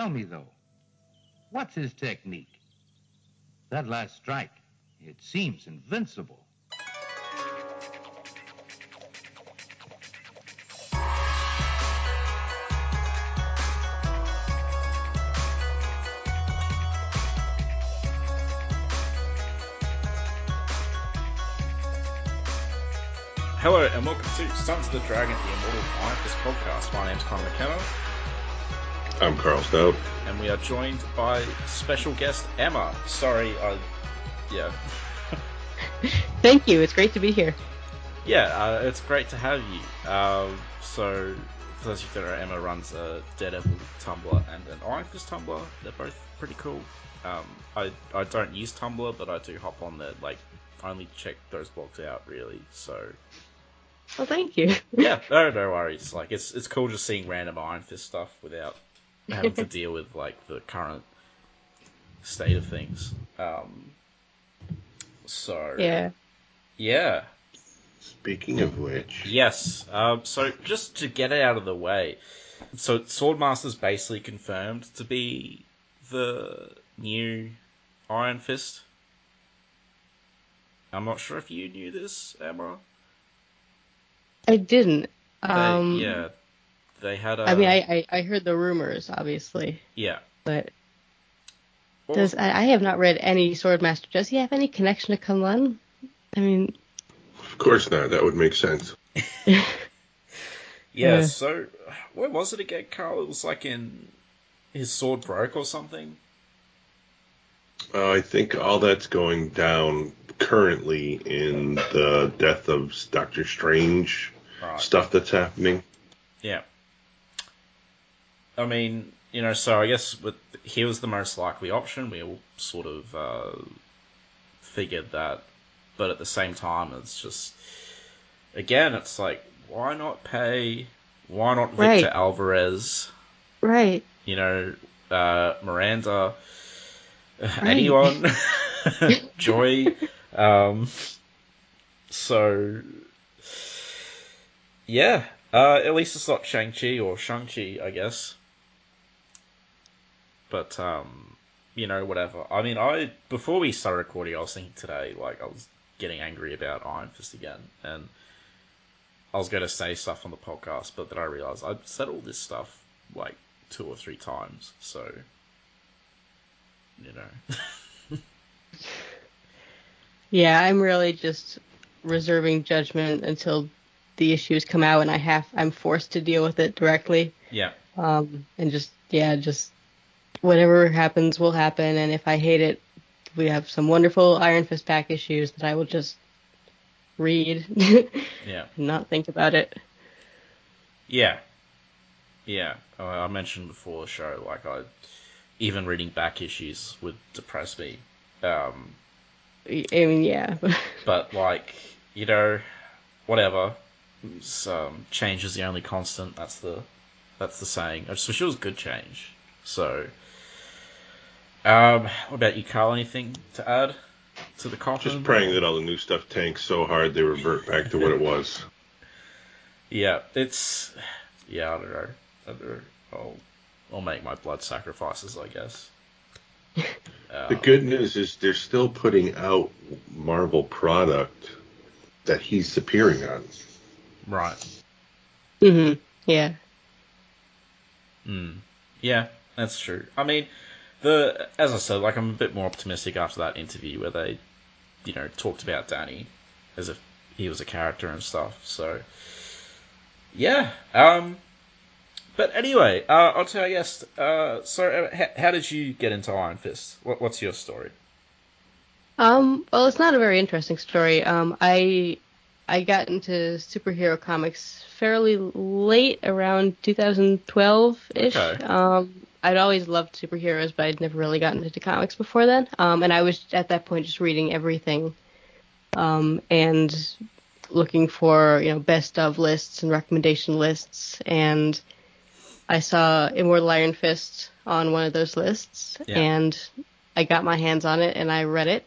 Tell me, though, what's his technique? That last strike, it seems invincible. Hello and welcome to Sons of the Dragon, the Immortal Iron Fist podcast. My name's Connor McKenna, I'm Carl Stout. and we are joined by special guest Emma. Sorry, I, yeah, Thank you. It's great to be here. yeah, uh, it's great to have you. Um, so, for those of you that don't know, Emma runs a Daredevil Tumblr and an Iron Fist Tumblr. They're both pretty cool. Um, I I don't use Tumblr, but I do hop on there. Like, only check those blogs out really. So, Well, thank you. yeah, no, no worries. Like, it's it's cool just seeing random Iron Fist stuff without having to deal with like the current state of things. Um, so yeah. yeah, Speaking of which, yes. Um, so just to get it out of the way, so Swordmaster's basically confirmed to be the new Iron Fist. I'm not sure if you knew this, Emma. I didn't. They- Um, yeah, they had a. I mean, I, I, I heard the rumors, obviously, yeah. but What does I, I have not read any Swordmaster. Does he have any connection to Kunlun? I mean, of course not. That would make sense. Yeah, Yeah. so where was it again, Carl? It was like in his sword broke or something. Uh, I think all that's going down currently in the death of Doctor Strange Right. stuff that's happening. Yeah. I mean, you know, so I guess with, he was the most likely option. We all sort of uh, figured that, but at the same time, it's just again, it's like why not Pei? Why not Victor Right. Alvarez? right. You know, uh, Miranda, anyone, Joy. Um, so, yeah, uh, at least it's not Shang Chi or Shang Chi, I guess. But um, you know, whatever. I mean, I before we started recording, I was thinking today, like I was getting angry about Iron Fist again, and I was going to say stuff on the podcast, but then I realized I'd said all this stuff like two or three times, so you know. Yeah, I'm really just reserving judgment until the issues come out and I have I'm forced to deal with it directly. yeah, Um, and just yeah, just whatever happens will happen. And if I hate it, we have some wonderful Iron Fist pack issues that I will just read yeah. not think about it. Yeah, yeah. Uh, I mentioned before the show, like I, even reading back issues would depress me. Um, I mean, yeah, but like you know, whatever. Um, change is the only constant. That's the that's the saying. I just wish it was good change. So, um, what about you, Carl? Anything to add to the coffin? Just praying that all the new stuff tanks so hard they revert back to what it was. Yeah, it's yeah. I don't know. I don't know. I'll I'll make my blood sacrifices, I guess. The good news is they're still putting out Marvel product that he's appearing on. Right. hmm yeah, Mm. Yeah, that's true. I mean, the as I said, like I'm a bit more optimistic after that interview where they, you know, talked about Danny as if he was a character and stuff. So, yeah. Um. But anyway, uh, I'll tell you. Yes. Uh. So, uh, how, how did you get into Iron Fist? What, what's your story? Um, well, it's not a very interesting story. Um, I I got into superhero comics fairly late, around 2012 ish. Okay. Um, I'd always loved superheroes, but I'd never really gotten into comics before then. Um, and I was at that point just reading everything, um, and looking for you know best of lists and recommendation lists, and I saw Immortal Iron Fist on one of those lists, Yeah. and I got my hands on it and I read it.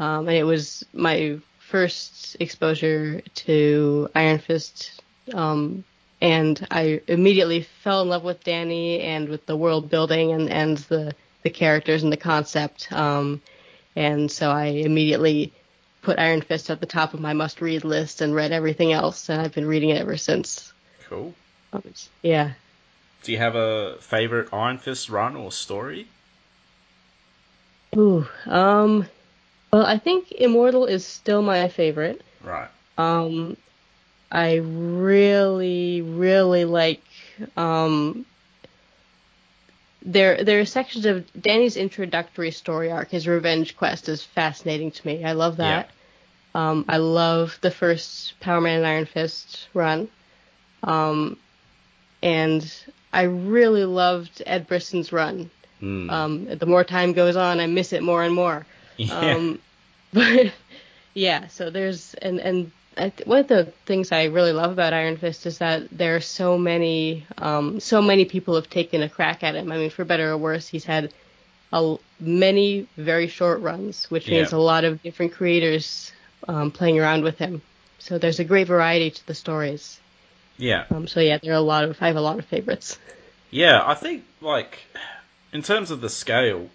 Um, and it was my first exposure to Iron Fist um, and I immediately fell in love with Danny and with the world building and and the the characters and the concept. Um, and so I immediately put Iron Fist at the top of my must read list and read everything else, and I've been reading it ever since. Cool. Um, yeah. Do you have a favorite Iron Fist run or story? Ooh, um, well, I think Immortal is still my favorite. Right. Um, I really, really like um, there there are sections of Danny's introductory story arc, his revenge quest, is fascinating to me. I love that. Yeah. Um, I love the first Power Man and Iron Fist run, um, and I really loved Ed Brisson's run. Mm. Um, the more time goes on, I miss it more and more. Yeah. Um, but yeah, so there's and and one of the things I really love about Iron Fist is that there are so many, um, so many people have taken a crack at him. I mean, for better or worse, he's had a, many very short runs, which yeah. means a lot of different creators um, playing around with him. So there's a great variety to the stories. Yeah. Um, so yeah, there are a lot of I have a lot of favorites. Yeah, I think like in terms of the scale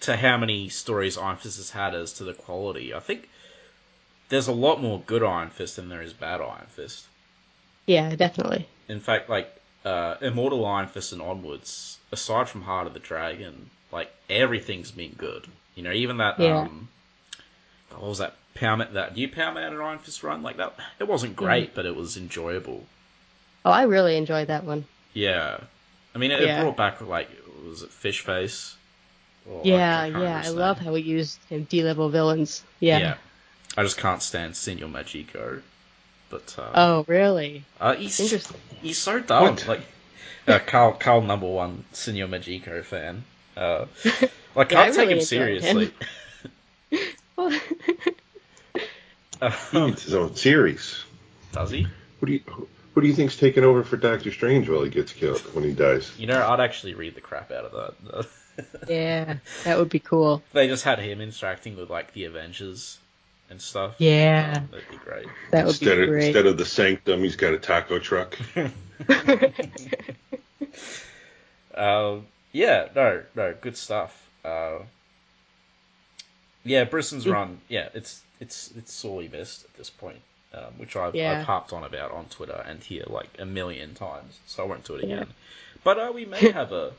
to how many stories Iron Fist has had as to the quality, I think there's a lot more good Iron Fist than there is bad Iron Fist. Yeah, definitely. In fact, like uh, Immortal Iron Fist and onwards, aside from Heart of the Dragon, like everything's been good. You know, even that yeah. um, what was that Power that new Power Man and Iron Fist run? Like that, it wasn't mm-hmm. great, mm. but it was enjoyable. Oh, I really enjoyed that one. Yeah, I mean, it, yeah. it brought back like was it Fish Face? Yeah, yeah, I love how we used D level villains. Yeah. yeah. I just can't stand Senor Magico. But uh, oh, really? Uh, he's Interesting. he's so dumb. What? Like uh, Carl, Carl, number one Senor Magico fan. Uh, I can't yeah, I take really him seriously. Him. um, he needs his own series. Does he? What do you Who do you think's taking over for Doctor Strange while he gets killed when he dies? You know, I'd actually read the crap out of that. yeah, that would be cool. They just had him interacting with like the Avengers and stuff. Yeah, um, that'd be great. That would instead be great. Of, instead of the sanctum, he's got a taco truck. uh, yeah, no, no, good stuff. Uh, yeah, Brisson's run, yeah, it's it's it's sorely missed at this point, um, which I've, yeah. I've, harped on about on Twitter and here like a million times, so I won't do it again. Yeah. But uh, we may have a,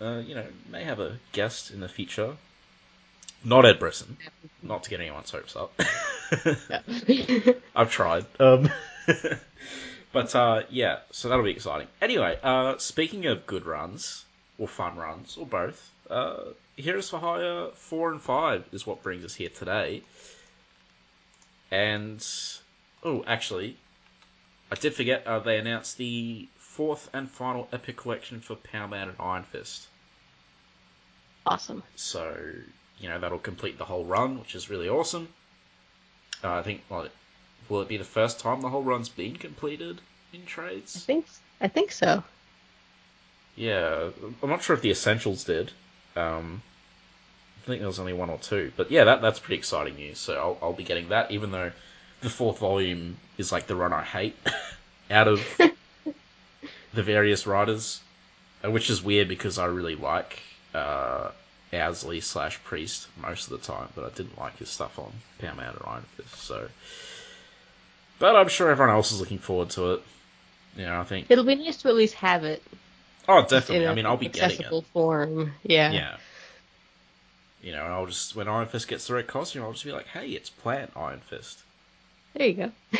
uh, you know, may have a guest in the future not Ed Brisson. Not to get anyone's hopes up. I've tried. Um, but uh, yeah, so that'll be exciting. Anyway, uh, speaking of good runs, or fun runs, or both, uh, Heroes for Hire 4 and 5 is what brings us here today. And, oh, actually, I did forget, uh, they announced the fourth and final Epic Collection for Power Man and Iron Fist. Awesome. So, you know that'll complete the whole run, which is really awesome. Uh, I think like will it be the first time the whole run's been completed in trades? I think I think so. Yeah, I'm not sure if the essentials did. Um, I think there was only one or two, but yeah, that that's pretty exciting news. So I'll I'll be getting that, even though the fourth volume is like the run I hate out of the various writers, uh, which is weird because I really like uh, Owsley slash Priest most of the time, but I didn't like his stuff on Power Man and Iron Fist. So, but I'm sure everyone else is looking forward to it. You know, I think it'll be nice to at least have it. Oh, definitely. I mean, I'll be getting it. form. Yeah. Yeah. You know, and I'll just when Iron Fist gets the red costume, I'll just be like, "Hey, it's Plant Iron Fist." There you go.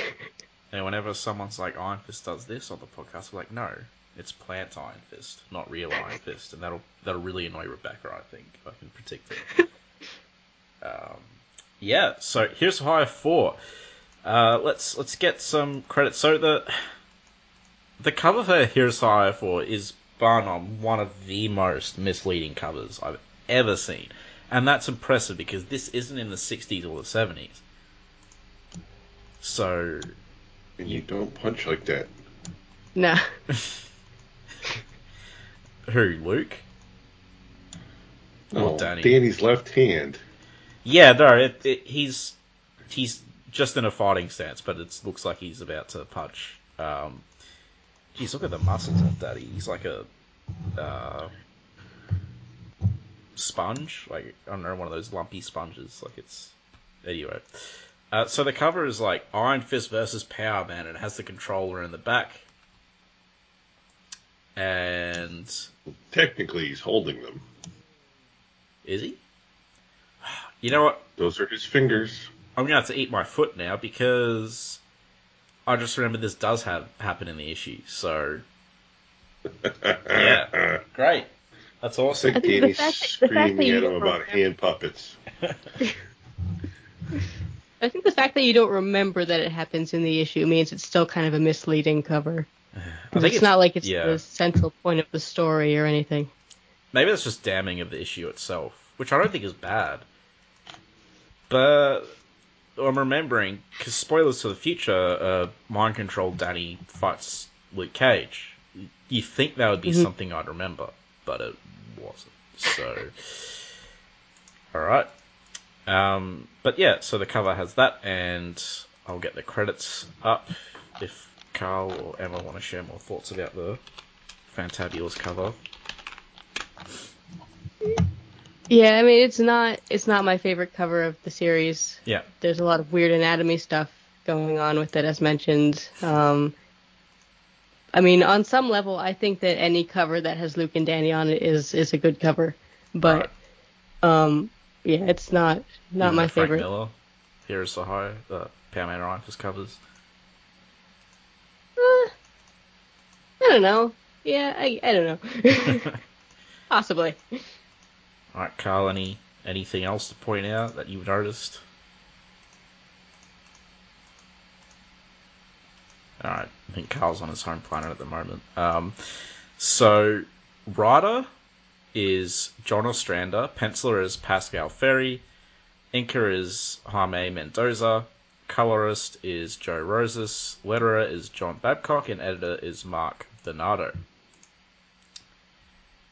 and whenever someone's like, "Iron Fist does this" on the podcast, I'm like, "No, it's plant Iron Fist, not real Iron Fist, and that'll that'll really annoy Rebecca. I think if I can predict it. um, yeah. So here's Hire Four. Uh, let's let's get some credit. So the the cover for Heroes for Hire Four is bar none one of the most misleading covers I've ever seen, and that's impressive because this isn't in the '60s or the '70s. So. And you don't punch like that. No. Who, Luke? Oh, Danny? Danny's left hand. Yeah, no, it, it, he's he's just in a fighting stance, but it looks like he's about to punch Um, geez, look at the muscles of Danny. He's like a uh, sponge, like I don't know, one of those lumpy sponges. Like it's anyway. Uh, so the cover is like Iron Fist versus Power Man, and it has the controller in the back. And Technically, he's holding them. is he? You know what? Those are his fingers. I'm gonna have to eat my foot now because I just remember this does have happen in the issue. So Yeah. great, that's awesome. It's I think the Danny fact that- the fact that screaming you at him don't about remember- hand puppets. I think the fact that you don't remember that it happens in the issue means it's still kind of a misleading cover. I 'Cause think it's, not like it's yeah. the central point of the story or anything. Maybe that's just damning of the issue itself, which I don't think is bad. But I'm remembering because spoilers to the future. Uh, mind controlled Danny fights Luke Cage. You think that would be Mhm. something I'd remember, but it wasn't. So, all right. Um, but yeah, so the cover has that, and I'll get the credits up if Carl or Emma want to share more thoughts about the Fantabulous cover. Yeah, I mean it's not it's not my favorite cover of the series. Yeah. There's a lot of weird anatomy stuff going on with it, as mentioned. Um, I mean, on some level, I think that any cover that has Luke and Danny on it is is a good cover, but um, yeah, it's not not Even my the Frank favorite. Miller, Heroes so high, the Power Man just covers. Uh, I don't know. Yeah, I I don't know. Possibly. Alright, Carl, any anything else to point out that you've noticed? Alright, I think Carl's on his home planet at the moment. Um, so, writer is John Ostrander, penciler is Pasqual Ferry, inker is Jaime Mendoza, colorist is Joe Rosas, letterer is John Babcock, and editor is Mark Bernardo.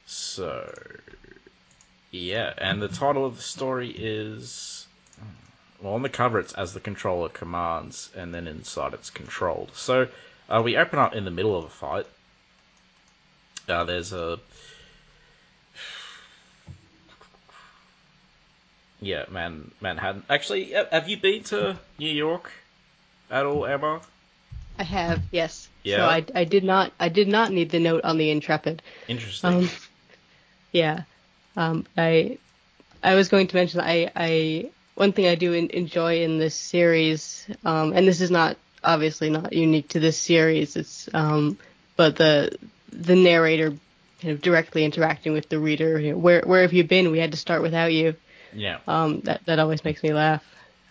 So, yeah, and the title of the story is. Well, on the cover it's as the controller commands, and then inside it's controlled. So, uh, we open up in the middle of a fight. Uh, there's a. Yeah, man, Manhattan. Actually, have you been to New York at all, Emma? I have yes. Yeah? So I I did not I did not need the note on the Intrepid. Interesting. Um, yeah. Um, I I was going to mention I I one thing I do in, enjoy in this series, um, and this is not obviously not unique to this series. It's um, but the the narrator kind of directly interacting with the reader. You know, where where have you been? We had to start without you. yeah. Um, that that always makes me laugh.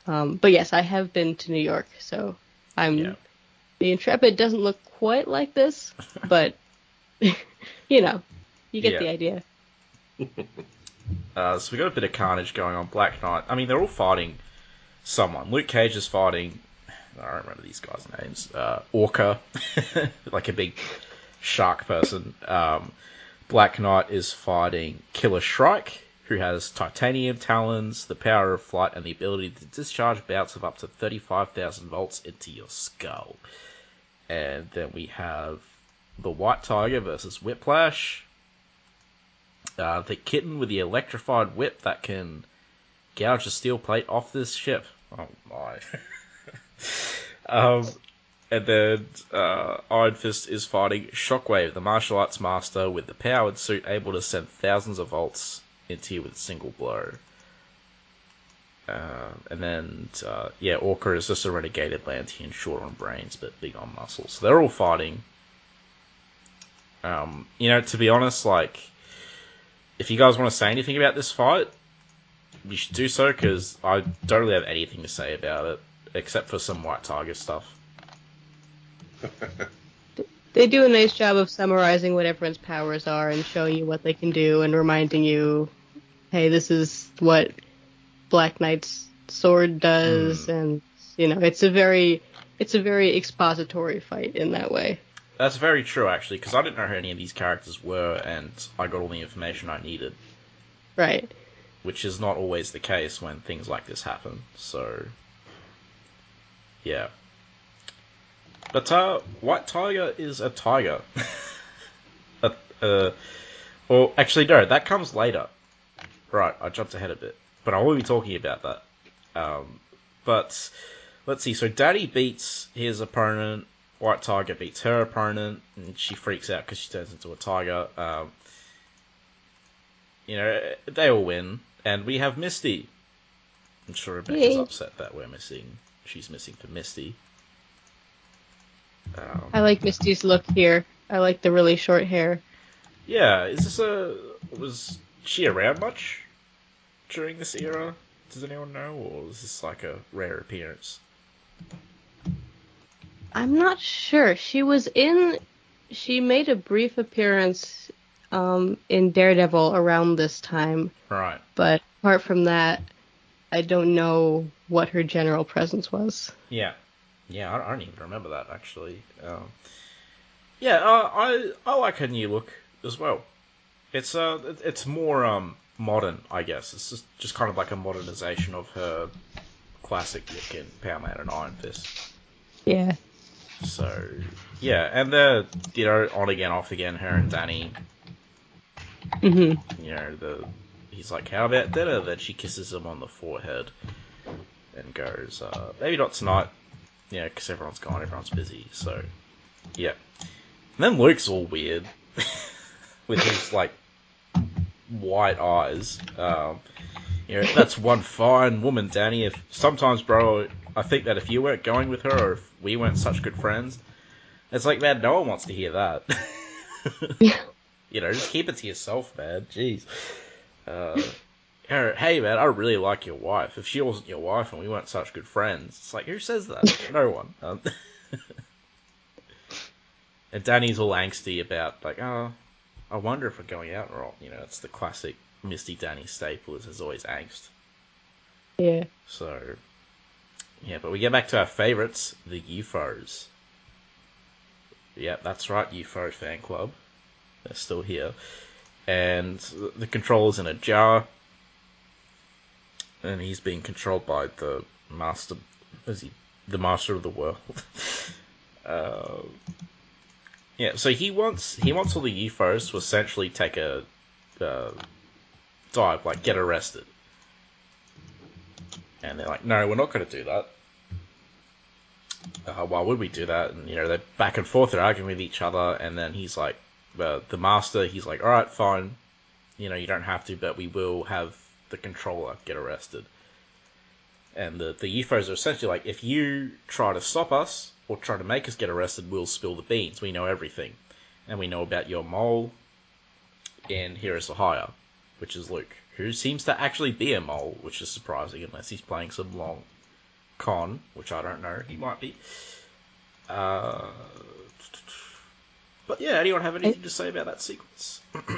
Um, but yes, I have been to New York, so I'm. Yeah. The Intrepid doesn't look quite like this, but you know, you get Yeah. the idea. Uh, so we got a bit of carnage going on. Black Knight. I mean, they're all fighting someone. Luke Cage is fighting. I don't remember these guys' names. Uh, Orca, like a big shark person. Um, Black Knight is fighting Killer Shrike, who has titanium talons, the power of flight, and the ability to discharge bouts of up to 35,000 volts into your skull. And then we have the White Tiger versus Whiplash. Uh, the kitten with the electrified whip that can gouge a steel plate off this ship. Oh my. um, and then uh, Iron Fist is fighting Shockwave, the martial arts master with the powered suit able to send thousands of volts into you with a single blow. Uh, and then, uh, yeah, Orca is just a renegade Atlantean, short on brains but big on muscles. So they're all fighting. Um, you know, to be honest, like, if you guys want to say anything about this fight, you should do so because I don't really have anything to say about it except for some White Tiger stuff. They do a nice job of summarizing what everyone's powers are and showing you what they can do and reminding you, hey, this is what Black Knight's sword does, and you know, it's a very, it's a very expository fight in that way. That's very true, actually, because I didn't know who any of these characters were, and I got all the information I needed, Right. which is not always the case when things like this happen. So, yeah. But uh, White Tiger is a tiger. uh, uh, well, actually, no, that comes later. Right, I jumped ahead a bit, but I won't be talking about that. Um, but let's see. So Danny beats his opponent. White Tiger beats her opponent, and she freaks out because she turns into a tiger. Um, you know, they all win, and we have Misty. I'm sure Rebecca's Yay. upset that we're missing. She's missing for Misty. Um, I like Misty's look here. I like the really short hair. yeah, is this a was she around much during this era? Does anyone know, or is this like a rare appearance? I'm not sure. She was in. She made a brief appearance um, in Daredevil around this time, Right. but apart from that, I don't know what her general presence was. Yeah, yeah, I, I don't even remember that actually. Um, yeah, uh, I I like her new look as well. It's uh, it's more um modern, I guess. It's just just kind of like a modernization of her classic look in Power Man and Iron Fist. Yeah. So yeah, and they're you know on again, off again. Her and Danny. Mm-hmm. You know the he's like, "How about dinner?" Then she kisses him on the forehead and goes, uh, "Maybe not tonight." Yeah, because everyone's gone, everyone's busy. So yeah. And then Luke's all weird with his like white eyes. Um, you know, that's one fine woman, Danny. If sometimes, bro, I think that if you weren't going with her, or if we weren't such good friends, it's like, man, no one wants to hear that. Yeah. you know, just keep it to yourself, man. Jeez. Uh, hey, man, I really like your wife. If she wasn't your wife and we weren't such good friends, it's like, who says that? no one. Um, and Danny's all angsty about, like, oh, I wonder if we're going out or not. You know, it's the classic Misty Danny staple is there's always angst. Yeah. So, yeah, but we get back to our favorites, the UFOs. Yeah, that's right, UFO fan club. They're still here. And the controller's in a jar. And he's being controlled by the master. Is he the master of the world? uh, yeah, so he wants he wants all the UFOs to essentially take a uh, dive, like get arrested. And they're like, no, we're not going to do that. Uh, why would we do that? And, you know, they're back and forth, they're arguing with each other, and then he's like, uh, the master, he's like, alright, fine. You know, you don't have to, but we will have the controller get arrested. And the, the UFOs are essentially like, if you try to stop us, or try to make us get arrested, we'll spill the beans. We know everything. And we know about your mole in Heroes Hire, which is Luke, who seems to actually be a mole, which is surprising unless he's playing some long con, which I don't know. He might be. Uh, but yeah, anyone have anything to say about that sequence?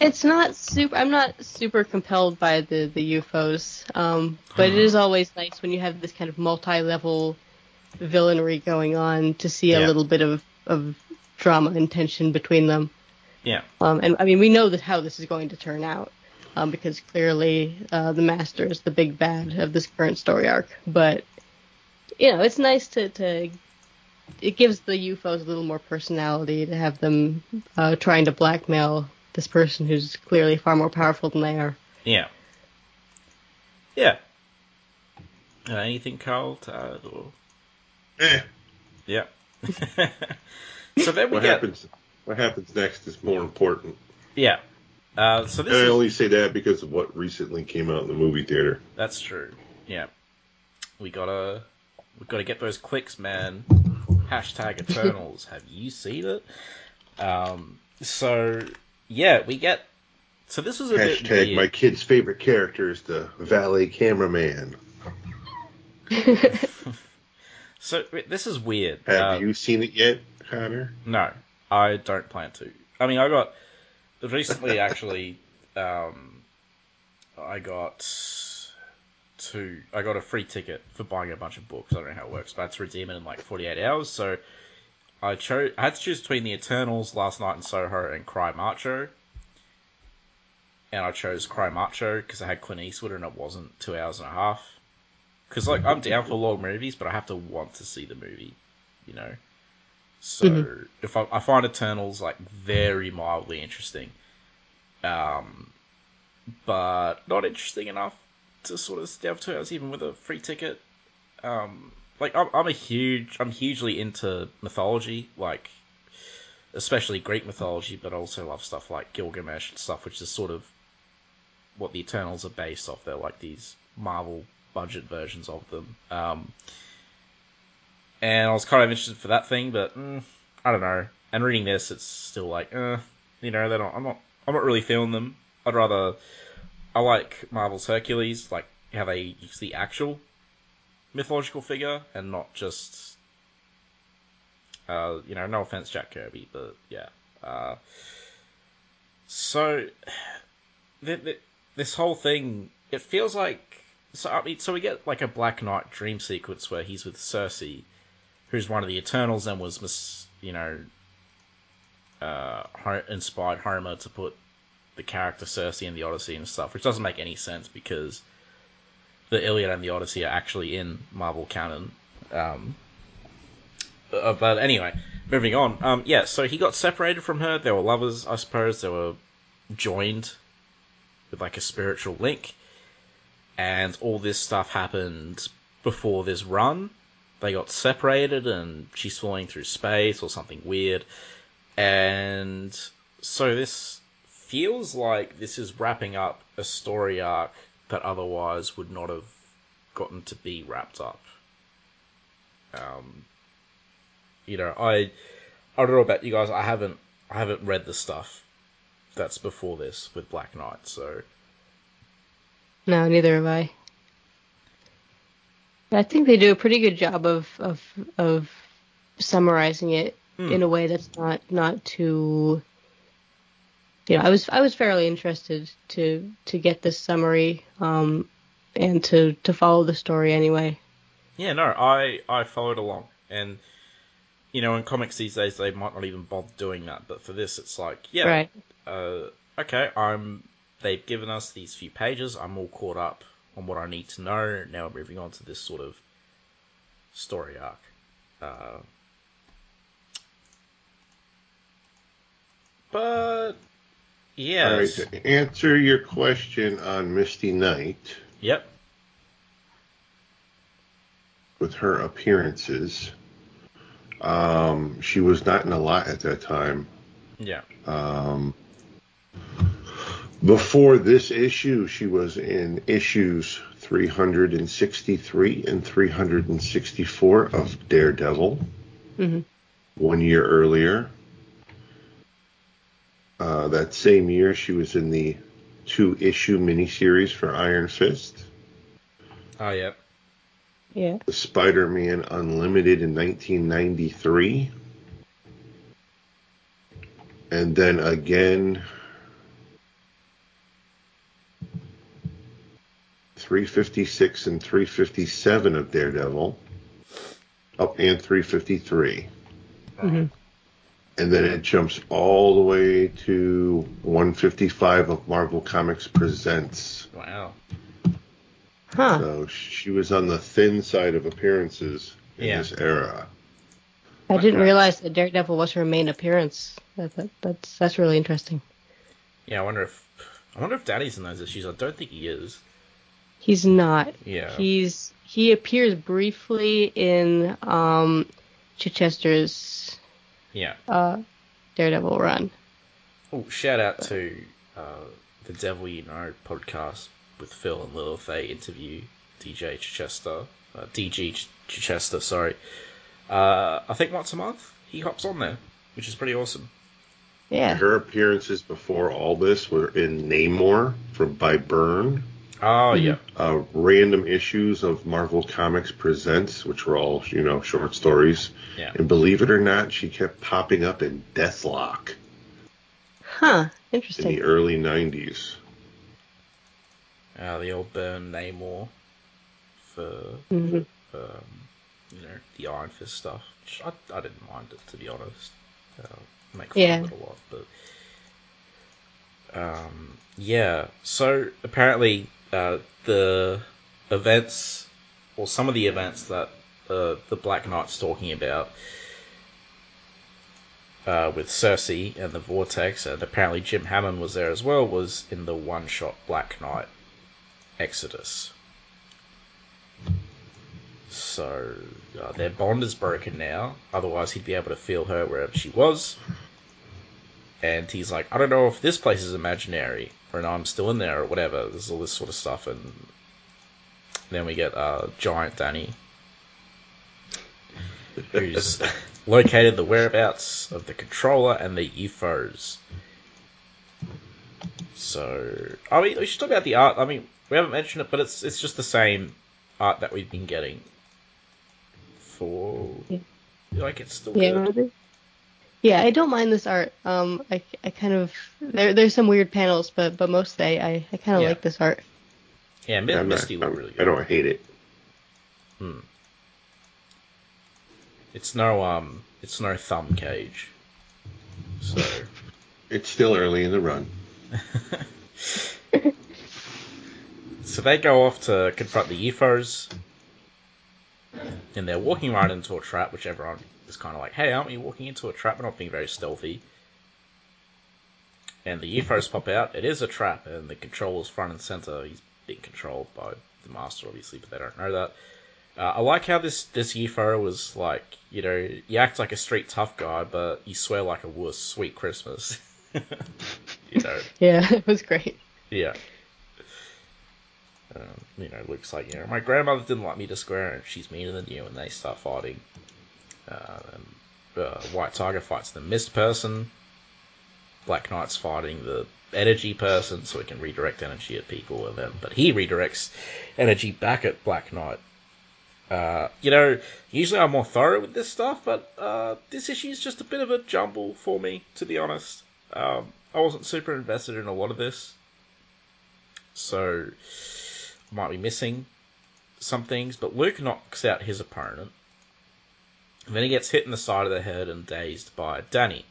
It's not super. I'm not super compelled by the the UFOs, um, but it is always nice when you have this kind of multi-level villainry going on to see a Yeah. little bit of of drama and tension between them. Yeah, Um, and I mean, we know that how this is going to turn out, um, because clearly uh, the Master is the big bad of this current story arc. But you know, it's nice to to it gives the UFOs a little more personality to have them uh, trying to blackmail this person who's clearly far more powerful than they are. yeah, yeah. Uh, anything, Carl, to add? Or... Eh, Yeah. so then we what get happens? What happens next is more important. yeah. Uh, so this And I is only say that because of what recently came out in the movie theater. That's true. Yeah. We gotta we gotta get those clicks, man. Hashtag Eternals. Have you seen it? Um so yeah, we get so this was a Hashtag weird. my kid's favorite character is the valet cameraman. So this is weird. Have Uh, you seen it yet, Connor? No, I don't plan to. I mean, I got recently actually. Um, I got to I got a free ticket for buying a bunch of books. I don't know how it works, but I had to redeem it in like 48 hours. So I chose. I had to choose between the Eternals, Last Night in Soho, and Cry Macho. And I chose Cry Macho because I had Clint Eastwood, and it wasn't two hours and a half. because like I'm down for long movies, but I have to want to see the movie, you know. So Mhm. if I, I find Eternals like very mildly interesting, um, but not interesting enough to sort of step to us even with a free ticket. Um, like I'm, I'm a huge, I'm hugely into mythology, like especially Greek mythology, but I also love stuff like Gilgamesh and stuff, which is sort of what the Eternals are based off. They're like these Marvel budget versions of them. Um, and I was kind of interested for that thing, but mm, I don't know. And reading this, it's still like, uh, you know, they don't. I'm not. I'm not really feeling them. I'd rather. I like Marvel's Hercules, like how they use the actual mythological figure and not just. Uh, you know, no offense, Jack Kirby, but yeah. Uh, so, th- th- this whole thing, it feels like. So I mean, so we get like a Black Knight dream sequence where he's with Sersi, who's one of the Eternals and was, mis- you know, uh, inspired Homer to put the character Circe in the Odyssey and stuff, which doesn't make any sense because the Iliad and the Odyssey are actually in Marvel canon. Um, uh, but anyway, moving on. Um, yeah, so he got separated from her. They were lovers, I suppose. They were joined with like a spiritual link, and all this stuff happened before this run. They got separated, and she's flying through space or something weird, and so this feels like this is wrapping up a story arc that otherwise would not have gotten to be wrapped up. Um, you know, I I don't know about you guys. I haven't I haven't read the stuff that's before this with Black Knight, so No, neither have I. I think they do a pretty good job of of of summarizing it Hmm. in a way that's not not too. You know, I was I was fairly interested to to get this summary um, and to to follow the story anyway. yeah, no, I I followed along, and you know, in comics these days they might not even bother doing that, but for this it's like, yeah, Right. uh, okay, I'm. They've given us these few pages. I'm all caught up on what I need to know. Now we're moving on to this sort of story arc. Uh, but yeah, All right, to answer your question on Misty Knight yep, with her appearances, um, she was not in a lot at that time. yeah, Um, before this issue, she was in issues 363 and 364 of Daredevil. Mhm. One year earlier. Uh, that same year, she was in the two issue miniseries for Iron Fist, oh yeah, Yeah. the Spider Man Unlimited in 1993. And then again, 356 and 357 of Daredevil. Up and 353. hmm And then it jumps all the way to 155 of Marvel Comics Presents. wow, Huh. So she was on the thin side of appearances in Yeah. this era. I didn't Okay. realize that Daredevil was her main appearance. That, that, that's that's really interesting. yeah. I wonder if I wonder if Danny's in those issues. I don't think he is. He's not. Yeah, He's he appears briefly in um, Chichester's yeah. uh, Daredevil run. Oh, shout out to uh, the Devil You Know podcast with Phil and Lilith. They interview DJ Chichester, uh, DG Ch- Chichester, sorry. Uh, I think once a month he hops on there, which is pretty awesome. Yeah. Her appearances before all this were in Namor from by Byrne, Oh, Mhm. yeah. uh, random issues of Marvel Comics Presents, which were all you know short stories. Yeah. And believe it or not, she kept popping up in Deathlok Huh. Interesting. In the early '90s. Uh, the old Byrne Namor for, hmm um, you know, the Iron Fist stuff. Which I, I didn't mind it, to be honest. Uh, make fun Yeah. of it a lot, but. Um, yeah, so apparently uh, the events or some of the events that uh, the Black Knight's talking about uh, with Sersi and the Vortex, and apparently Jim Hammond was there as well, was in the one shot Black Knight Exodus. So uh, their bond is broken now. Otherwise, he'd be able to feel her wherever she was. And he's like, I don't know if this place is imaginary, or I'm still in there, or whatever. There's all this sort of stuff, and then we get uh, Giant Danny, who's located the whereabouts of the controller and the UFOs. So, I mean, we should talk about the art. I mean, we haven't mentioned it, but it's it's just the same art that we've been getting for. Yeah. Like it's still Yeah, good. Yeah, I don't mind this art. Um, I, I kind of there there's some weird panels, but but mostly I I kind of Yeah. like this art. Yeah, Mi- I'm not- Misty look I'm- really I don't hate it. Hmm. It's no um, it's no thumb cage. So. It's still early in the run. So they go off to confront the UFOs, and they're walking right into a trap, which everyone is kind of like, "Hey, aren't we walking into a trap? We're not being very stealthy." And the UFOs pop out. It is a trap, and the controller's front and center. He's being controlled by the master, obviously, but they don't know that. Uh, I like how this this UFO was like, you know, you act like a street tough guy, but you swear like a wuss. Sweet Christmas, you know. Yeah, it was great. Yeah. Um, you know, Luke's like, you know, my grandmother didn't like me to swear, and she's meaner than you, and they start fighting. Uh, uh, White Tiger fights the Mist person. Black Knight's fighting the energy person, so he can redirect energy at people, and then, but he redirects energy back at Black Knight. Uh, you know, usually I'm more thorough with this stuff, but uh, this issue is just a bit of a jumble for me, to be honest. Um, I wasn't super invested in a lot of this, so I might be missing some things. But Luke knocks out his opponent, and then he gets hit in the side of the head and dazed by Danny.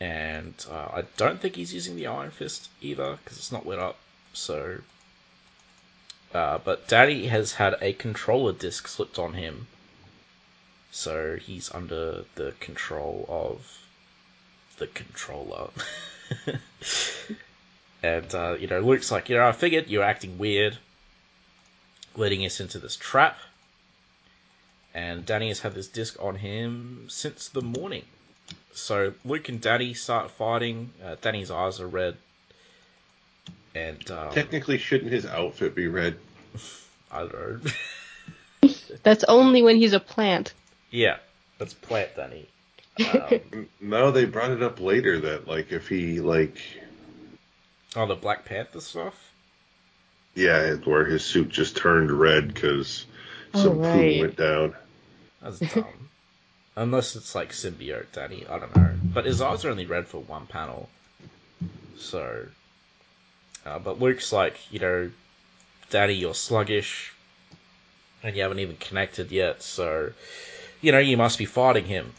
And uh, I don't think he's using the Iron Fist either because it's not lit up. So, uh, but Danny has had a controller disc slipped on him, so he's under the control of the controller. and, uh, you know, Luke's like, you know, I figured you're acting weird, letting us into this trap. And Danny has had this disc on him since the morning. So Luke and Danny start fighting. Uh, Danny's eyes are red. And, um, Technically, shouldn't his outfit be red? I don't know. That's only when he's a plant. yeah, that's Plant Danny. Um, No, they brought it up later that like if he like oh, the Black Panther stuff? yeah, where his suit just turned red because Oh, some right. poo went down. That's dumb. Unless it's like symbiote Danny, I don't know. But his eyes are only red for one panel. So. Uh, but Luke's like, you know, Danny, you're sluggish. And you haven't even connected yet, so. You know, you must be fighting him.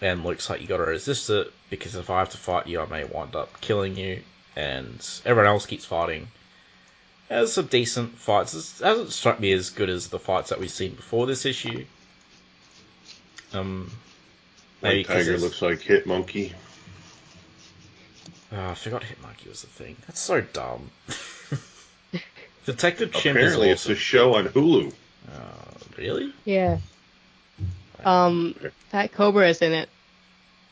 And Luke's like, you gotta resist it, because if I have to fight you, I may wind up killing you. And everyone else keeps fighting. There's some decent fights. It hasn't struck me as good as the fights that we've seen before this issue. Um, maybe White 'cause Tiger looks like Hit Monkey. Oh, I forgot Hit Monkey was the thing. That's so dumb. Detective Chimp Apparently, is it's a show on Hulu. Uh, really? Yeah. Um, Fat Cobra is in it.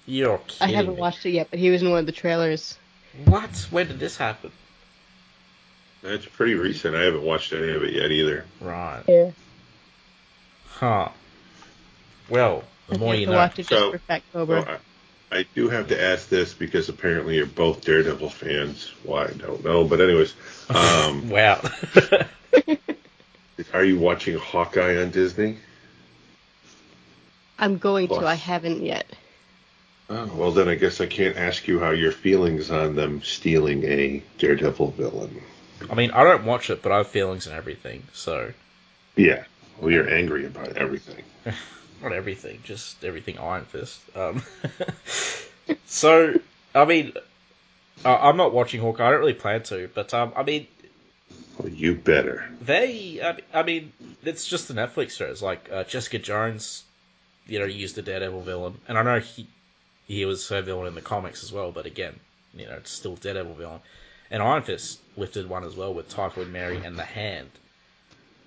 You're kidding I haven't me. watched it yet, but he was in one of the trailers. What? When did this happen? That's pretty recent. I haven't watched any of it yet either. Right. Yeah. Huh. Well, the I more you know. watch it just So- for Fat So I, I do have to ask this because apparently you're both Daredevil fans. Why I don't know, but anyways, um, Wow. are you watching Hawkeye on Disney? I'm going to. I haven't yet. Oh, well, then I guess I can't ask you how your feelings on them stealing a Daredevil villain. I mean, I don't watch it, but I have feelings and everything. So, Yeah, well, you're angry about everything. not everything, just everything Iron Fist. Um, so, I mean, I- I'm not watching Hawkeye. I don't really plan to, but um, I mean, Well, you better. They, I, I mean, it's just the Netflix shows. Like uh, Jessica Jones, you know, used the Daredevil villain, and I know he he was her villain in the comics as well. But again, you know, it's still Daredevil villain. And Iron Fist lifted one as well with Typhoid Mary and the Hand.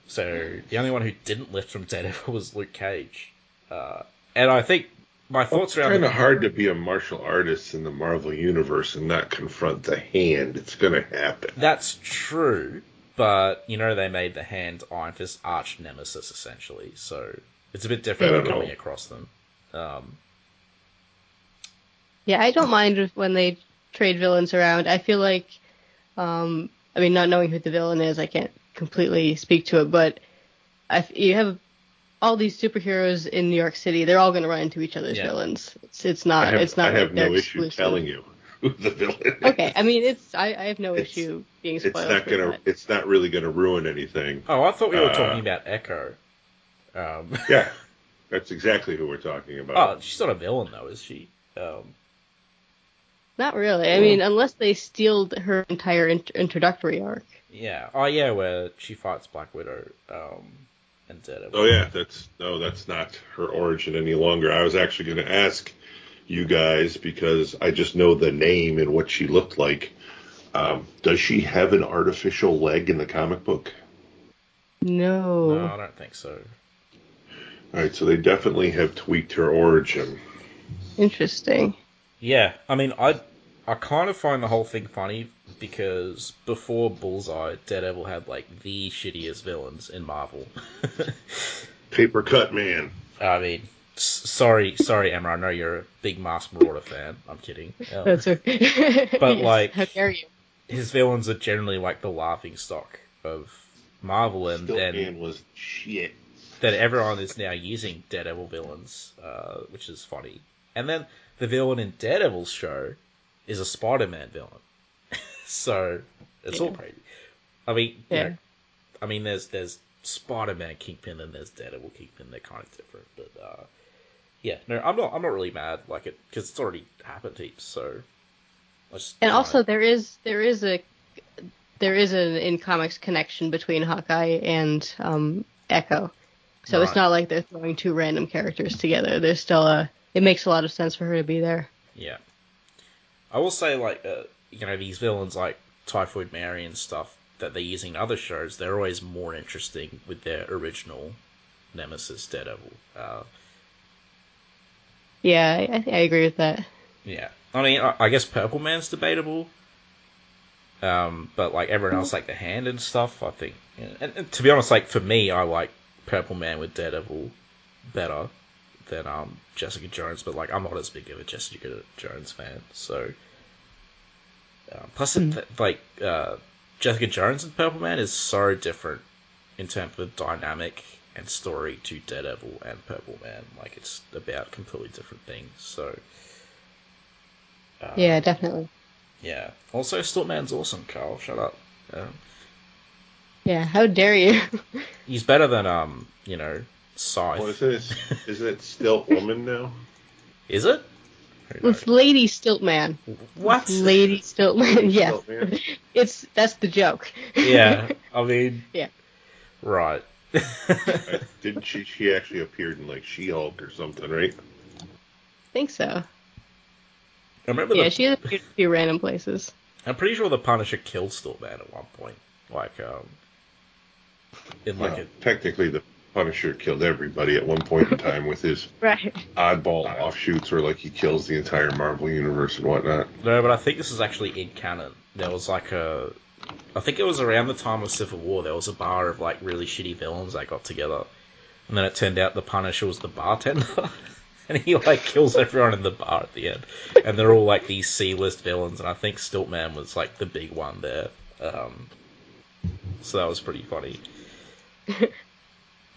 So the only one who didn't lift from Daredevil was Luke Cage. Uh, and I think my thoughts It's around kind the- of hard to be a martial artist in the Marvel universe and not confront the hand. It's going to happen. That's true, but you know they made the Hand Iron Fist arch nemesis essentially, so it's a bit different I than don't coming know. across them. Um, Yeah, I don't mind when they trade villains around. I feel like, um, I mean, not knowing who the villain is, I can't completely speak to it, but I, you have all these superheroes in New York City. They're all going to run into each other's Yeah. villains. It's it's not have, it's not I have like no issue exclusive. telling you who the villain is. Okay, I mean, it's I, I have no It's- issue being It's not gonna. that. It's not really gonna ruin anything. oh, I thought we were Uh, talking about Echo. Um, Yeah, that's exactly who we're talking about. oh, she's not a villain though, is she? Um, Not really. I mean, unless they steal her entire int- introductory arc. yeah. Oh, yeah, where she fights Black Widow um, and Daredevil. Oh yeah, that's no, that's not her origin any longer. I was actually going to ask you guys because I just know the name and what she looked like. Um, does she have an artificial leg in the comic book? No. No, I don't think so. All right, so they definitely have tweaked her origin. Interesting. Yeah, I mean, I I kind of find the whole thing funny because before Bullseye, Daredevil had like the shittiest villains in Marvel. Paper cut man. I mean, sorry, sorry, Emma. I know you're a big Mask Marauder fan. I'm kidding. Um, That's okay. But, like- how dare you? his villains are generally like the laughing stock of Marvel, and Still then man was shit. that everyone is now using Daredevil villains, uh, which is funny. And then the villain in Daredevil's show is a Spider-Man villain, so it's all crazy. I mean, you Yeah. know, I mean, there's there's Spider-Man Kingpin and there's Daredevil Kingpin. They're kind of different, but uh, yeah, no, I'm not I'm not really mad like it because it's already happened heaps. So, I just And also, there is there is a there is an in comics connection between Hawkeye and um, Echo. So it's not like they're throwing two random characters together. There's still a. It makes a lot of sense for her to be there. Yeah. I will say, like, uh, you know, these villains like Typhoid Mary and stuff that they're using in other shows, they're always more interesting with their original nemesis, Daredevil. Uh, Yeah, I, I agree with that. yeah. I mean, I, I guess Purple Man's debatable. Um, but, like, everyone else, like the hand and stuff, I think. And, and to be honest, like, for me, I like Purple Man with Daredevil better than um, Jessica Jones, but, like, I'm not as big of a Jessica Jones fan, so. Uh, plus, it, th- like uh, Jessica Jones and Purple Man is so different in terms of dynamic and story to Daredevil and Purple Man. Like it's about completely different things. So uh, Yeah, definitely. yeah. Also, Stiltman's awesome. Carl, shut up. Um, Yeah, how dare you? he's better than um, you know, Scythe. Well, isn't it, isn't it still woman now? Is it? Who knows? it's Lady Stiltman. What? Lady Stiltman. yes, Stiltman? it's that's the joke. yeah. I mean. Yeah. Right. Uh, Didn't she? She actually appeared in like She-Hulk or something, right? I think so. I remember Yeah, the she has a few random places. I'm pretty sure the Punisher killed Stiltman at one point. Like, um, in like Well, technically, the Punisher killed everybody at one point in time with his Right. oddball offshoots, where like he kills the entire Marvel universe and whatnot. no, but I think this is actually in canon. There was like a, I think it was around the time of Civil War. There was a bar of like really shitty villains that got together, and then it turned out the Punisher was the bartender. And he like kills everyone in the bar at the end, and they're all like these C-list villains. And I think Stiltman was like the big one there. Um, so that was pretty funny.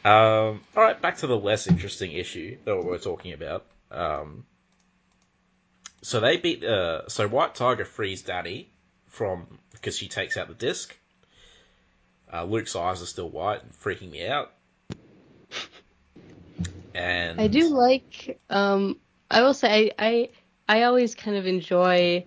Um, all right, back to the less interesting issue that we're talking about. Um, so they beat. Uh, so White Tiger frees Danny from because she takes out the disc. Uh, Luke's eyes are still white and freaking me out. And I do like. Um, I will say I, I I always kind of enjoy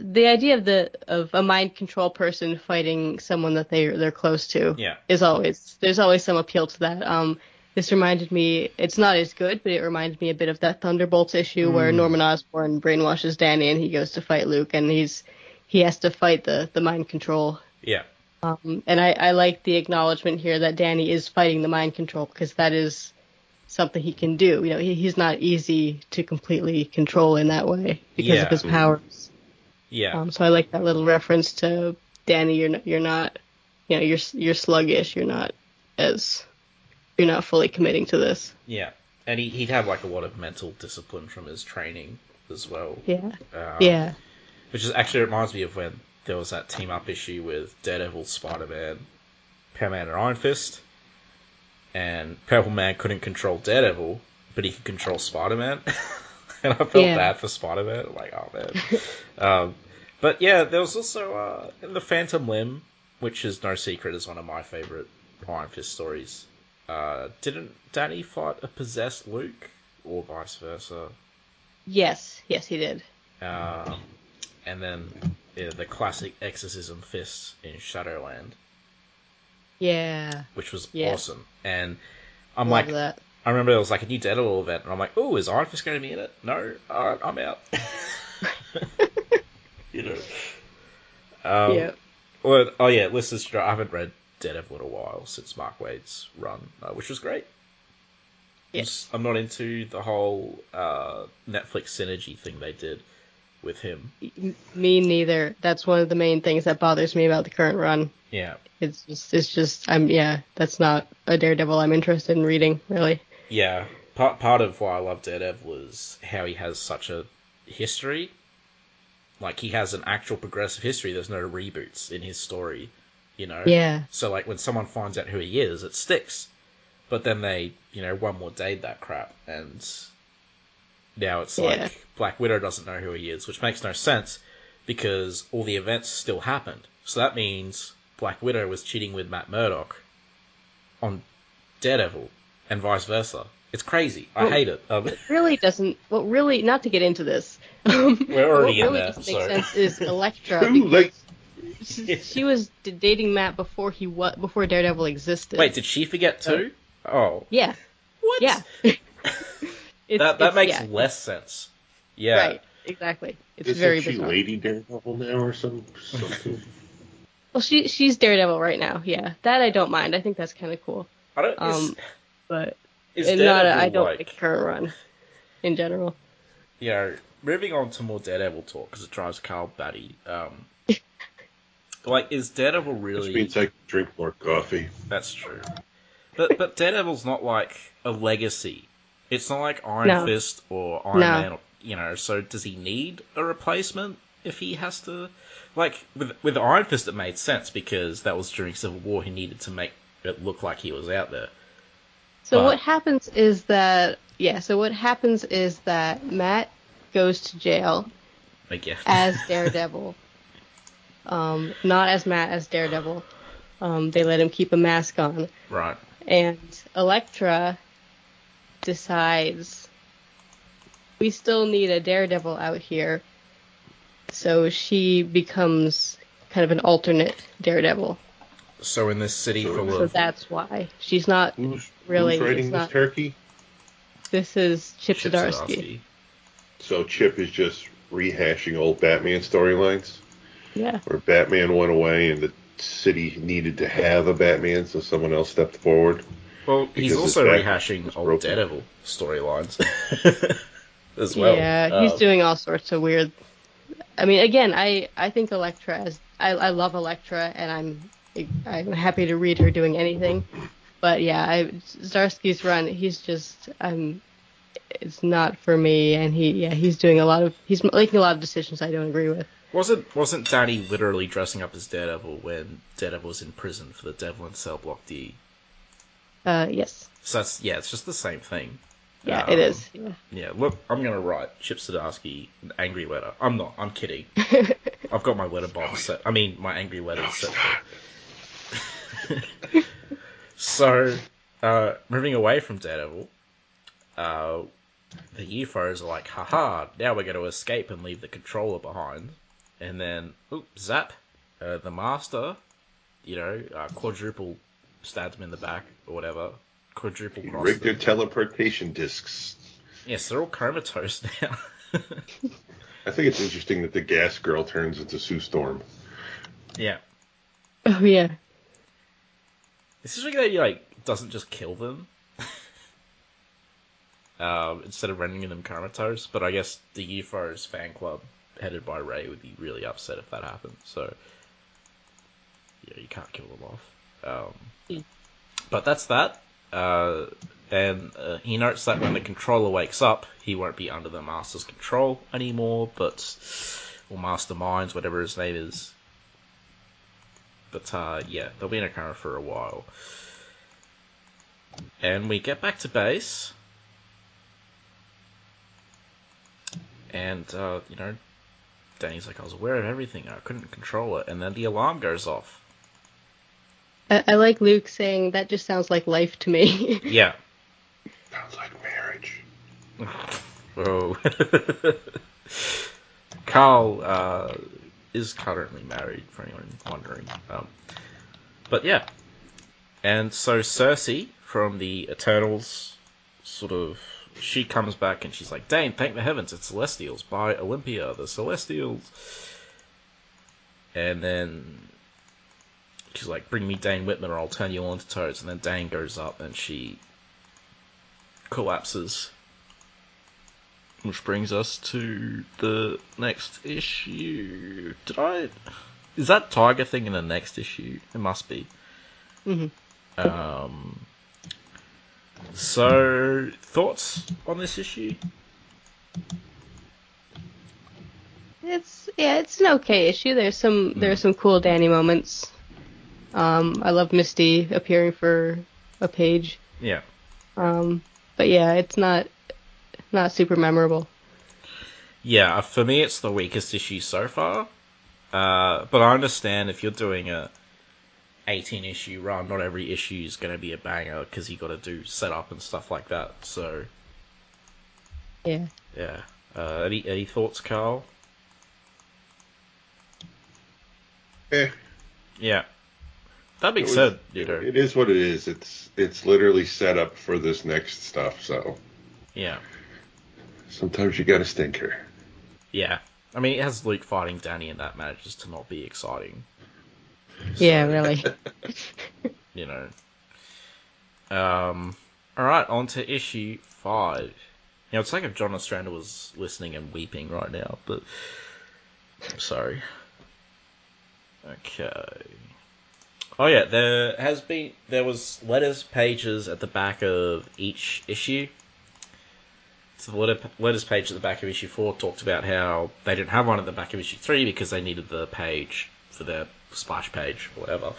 the idea of the of a mind control person fighting someone that they they're close to Yeah. is always there's always some appeal to that. Um, this reminded me, it's not as good, but it reminded me a bit of that Thunderbolts issue where Norman Osborn brainwashes Danny and he goes to fight Luke and he's he has to fight the the mind control. Yeah. Um, and I, I like the acknowledgement here that Danny is fighting the mind control because that is something he can do. You know, he, he's not easy to completely control in that way because Yeah. of his powers. Yeah. Um, so I like that little reference to Danny. You're not, you're not, you know, you're you're sluggish. You're not as you're not fully committing to this. yeah. And he, he'd have like a lot of mental discipline from his training as well. Yeah, Um, yeah, Which is actually reminds me of when there was that team up issue with Daredevil, Spider Man, Power Man, and Iron Fist. And Purple Man couldn't control Daredevil, but he could control Spider Man. and I felt Yeah. bad for Spider Man. Like, oh man. um, but yeah, there was also uh, in the Phantom Limb, which is no secret, is one of my favorite Iron Fist stories. Uh, didn't Danny fight a possessed Luke, or vice versa? yes, yes, he did. Um, and then yeah, the classic exorcism fist in Shadowland, Yeah, which was Yeah. awesome. And I'm love like, that. I remember there was like a new Daredevil event, and I'm like, oh, is Iron Fist going to be in it? No, alright, I'm out. you know. Um, yeah, Well, oh yeah, listeners, should know, I haven't read Daredevil in a while since Mark Waid's run, uh, which was great. Yeah. Just- I'm not into the whole uh, Netflix synergy thing they did with him. Me neither. That's one of the main things that bothers me about the current run. Yeah, It's just, it's just, I'm, yeah, that's not a Daredevil I'm interested in reading, really. Yeah, part part of why I love Daredevil was how he has such a history. Like he has an actual progressive history. There's no reboots in his story, you know. Yeah, So like when someone finds out who he is, it sticks. But then they, you know, one more dayed that crap, and now it's like Black Widow doesn't know who he is, which makes no sense because all the events still happened. So that means Black Widow was cheating with Matt Murdock on Daredevil, and vice versa. It's crazy. I Well- hate it. Um, really doesn't. What really, not to get into this. um, We're already what in really there, doesn't make so- sense is Elektra. Too late. she, she was d- dating Matt before he what before Daredevil existed. wait, did she forget too? Oh, Yeah, what? yeah. It's- that that it's- makes yeah, less sense. Yeah. Right, exactly. It's Isn't very she bizarre. Lady Daredevil now or some something? Well, she she's Daredevil right now. Yeah, that I don't mind. I think that's kind of cool. I don't. Is, Um, But is and not, Daredevil I don't like like current run in general. you know, moving on to more Daredevil talk because it drives Carl batty. Um, like, is Daredevil Which really? means I can drink more coffee. That's true. But but Daredevil's not like a legacy. It's not like Iron No. Fist or Iron No. Man. Or, you know, so does he need a replacement if he has to? Like with with Iron Fist, it made sense because that was during Civil War. He needed to make it look like he was out there. So But- what happens is that yeah. So what happens is that Matt goes to jail Like yeah, as Daredevil. um, not as Matt as Daredevil. Um, they let him keep a mask on, right. and Elektra decides we still need a Daredevil out here. So she becomes kind of an alternate Daredevil. So in this city So- full So of that's why she's not. Who's, Really, who's writing it's this not- turkey? This is Chip, Chip Zdarsky. Zdarsky. So Chip is just rehashing old Batman storylines, Yeah. where Batman went away and the city needed to have a Batman, so someone else stepped forward. Well, he's also back rehashing old broken. Daredevil storylines as well. Yeah, he's Um, doing all sorts of weird. I mean, again, I I think Elektra as I I love Elektra, and I'm I'm happy to read her doing anything. But yeah, I Zdarsky's run, he's just um, it's not for me, and he yeah he's doing a lot of he's making a lot of decisions I don't agree with. Wasn't wasn't Danny literally dressing up as Daredevil when Daredevil was in prison for the Devil in Cell Block D? Uh, yes, So that's yeah, it's just the same thing. yeah, Um, it is. Yeah. Yeah, look, I'm gonna write Chip Zdarsky an angry letter. I'm not. I'm kidding. I've got my letter box. set. I mean, my angry letters set. for- so, uh, moving away from Daredevil, uh, the UFOs are like, haha, now we're going to escape and leave the controller behind. and then oop, zap, uh, the master, you know, uh, quadruple stabbed him in the back or whatever. Quadruple crossed Rig their teleportation discs. Yes, they're all comatose now. I think it's interesting that the gas girl turns into Sue Storm. yeah. Oh yeah. It's just like that he like doesn't just kill them. um, instead of rendering them comatose, but I guess the UFOs fan club headed by Ray would be really upset if that happened. So yeah, you can't kill them off. Um, Mm. but that's that. Uh, and uh, he notes that when the controller wakes up, he won't be under the master's control anymore, but or masterminds, whatever his name is. But uh, yeah, they'll be in a coma for a while. And we get back to base. And, uh, you know, Danny's like, I was aware of everything, I couldn't control it. And then the alarm goes off. I, I like Luke saying that just sounds like life to me. Yeah. Sounds like marriage. Whoa. Carl uh, is currently married, for anyone wondering. Um, but yeah. And so Sersi from the Eternals sort of. She comes back and she's like, Dane, thank the heavens, it's Celestials by Olympia, the Celestials. And then she's like, bring me Dane Whitman or I'll turn you all into toads. And then Dane goes up and she collapses. Which brings us to the next issue. Did I? Is that Tiger thing in the next issue? It must be. Mhm. Um. So, thoughts on this issue? It's yeah, it's an okay issue. There's some there's some cool Danny moments. Um, I love Misty appearing for a page. Yeah. Um, but yeah, it's not not super memorable. Yeah, for me, it's the weakest issue so far. Uh, but I understand if you're doing a 18 issue run, not every issue is going to be a banger because you got to do setup and stuff like that. So, Yeah. yeah. Uh, any, any thoughts, Carl? Eh, Yeah. That being it was- said, you know, it is what it is. It's it's literally set up for this next stuff. So yeah. Sometimes you got to stinker. Yeah. I mean, it has Luke fighting Danny, and that manages to not be exciting. Yeah, really. you know. Um, all right, on to issue five. You know, it's like if John Ostrander was listening and weeping right now, but I'm sorry. Okay. Oh yeah, there has been there was letters pages at the back of each issue. So the letter, letters page at the back of issue four talked about how they didn't have one at the back of issue three because they needed the page for their splash page or whatever.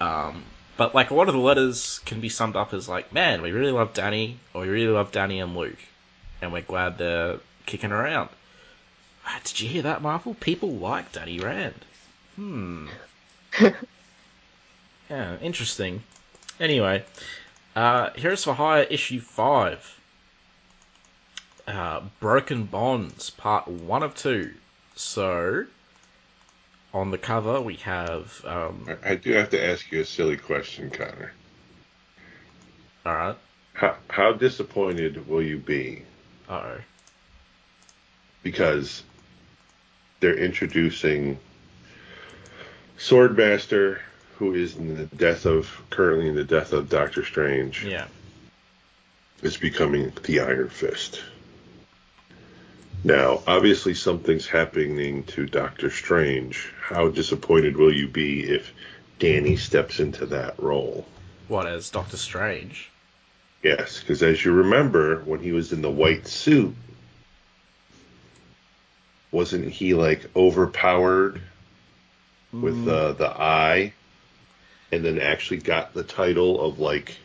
Um, but like a lot of the letters can be summed up as like, man, we really love Danny, or we really love Danny and Luke, and we're glad they're kicking around. Ah, Did you hear that, Marvel? People like Danny Rand. Hmm. yeah, interesting. Anyway, uh, Heroes for Hire issue five. Uh, Broken Bonds, part one of two. So, on the cover we have. Um, I, I do have to ask you a silly question, Connor. all right. How how disappointed will you be Uh oh. because they're introducing Swordmaster, who is in the death of currently in the death of Doctor Strange, Yeah. is becoming the Iron Fist. Now, obviously, something's happening to Doctor Strange. How disappointed will you be if Danny steps into that role? What as Doctor Strange? Yes, because as you remember, when he was in the white suit, wasn't he like overpowered with uh, the eye, and then actually got the title of like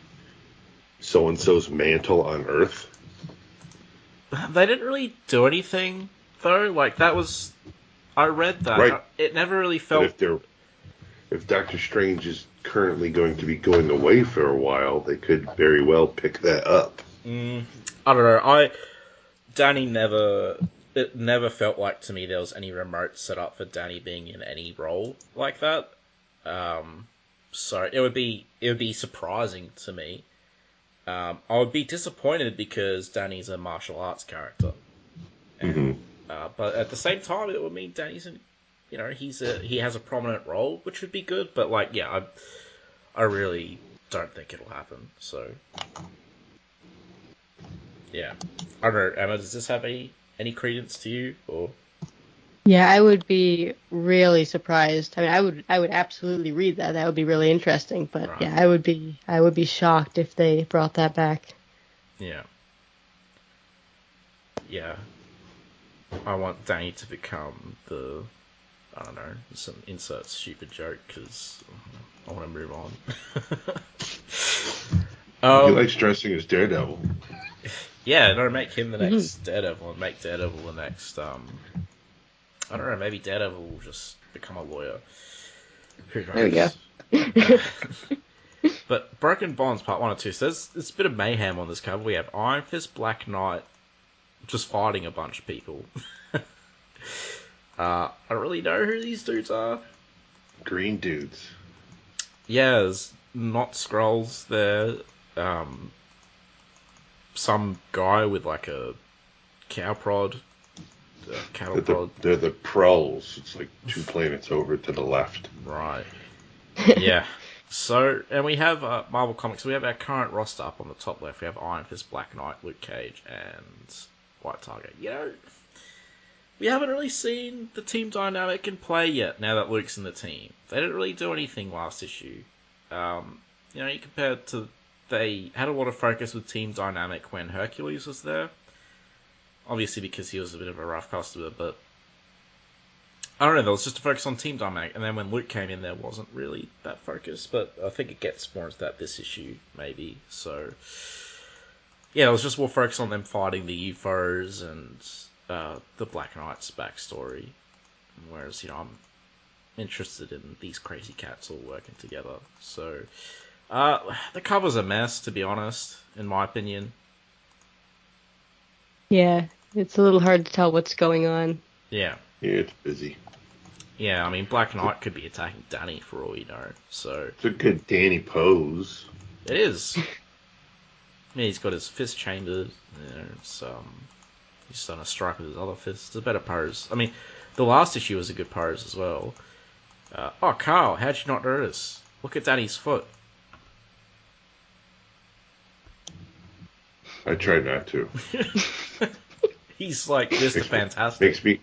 so and so's mantle on Earth? They didn't really do anything though. Like that was, I read that. Right. It never really But felt. if they're if Doctor Strange is currently going to be going away for a while, they could very well pick that up. Mm, I don't know. I Danny never it never felt like to me there was any remote set up for Danny being in any role like that. Um, so it would be it would be surprising to me. Um, I would be disappointed because Danny's a martial arts character, and, Mhm. uh, but at the same time, it would mean Danny's in, you know, he's a he has a prominent role, which would be good. But like, yeah, I I really don't think it'll happen. So yeah, I don't know, Emma. Does this have any any credence to you or? Yeah, I would be really surprised. I mean, I would I would absolutely read that. That would be really interesting. But Right. yeah, I would be I would be shocked if they brought that back. Yeah. Yeah. I want Danny to become the. I don't know, some insert stupid joke because I want to move on. he um, likes dressing as Daredevil. yeah, no, make him the next Daredevil and make Daredevil the next. Um, I don't know, maybe Daredevil will just become a lawyer. Who knows? There we go. But Broken Bonds Part 1 and 2, so there's, there's a bit of mayhem on this cover. We have Iron Fist, Black Knight, just fighting a bunch of people. uh, I don't really know who these dudes are. Green dudes. Yeah, there's not Skrulls there. Um, some guy with like a cow prod. A cattle They're the, prod. they're the Prowls. It's like two planets over to the left. Right. yeah. So, and we have uh, Marvel Comics. We have our current roster up on the top left. We have Iron Fist, Black Knight, Luke Cage, and White Tiger. You know, we haven't really seen the team dynamic in play yet. Now that Luke's in the team, they didn't really do anything last issue. Um, you know, you compared to they had a lot of focus with team dynamic when Hercules was there. Obviously, because he was a bit of a rough customer, but I don't know. There was just a focus on team dynamic, and then when Luke came in, there wasn't really that focus. But I think it gets more into that this issue, maybe. So yeah, it was just more focus on them fighting the UFOs and uh, the Black Knight's backstory. Whereas you know I'm interested in these crazy cats all working together. So uh, the cover's a mess, to be honest, in my opinion. Yeah, it's a little hard to tell what's going on. Yeah. Yeah, it's busy. Yeah, I mean, Black Knight could be attacking Danny for all you know. So It's a good Danny pose. It is. yeah, he's got his fist chambered. You know, um, he's done a strike with his other fist. It's a better pose. I mean, the last issue was a good pose as well. Uh, oh, Carl, how'd you not notice? Look at Danny's foot. I try not to. He's like Mr. Makes me- Fantastic. Makes me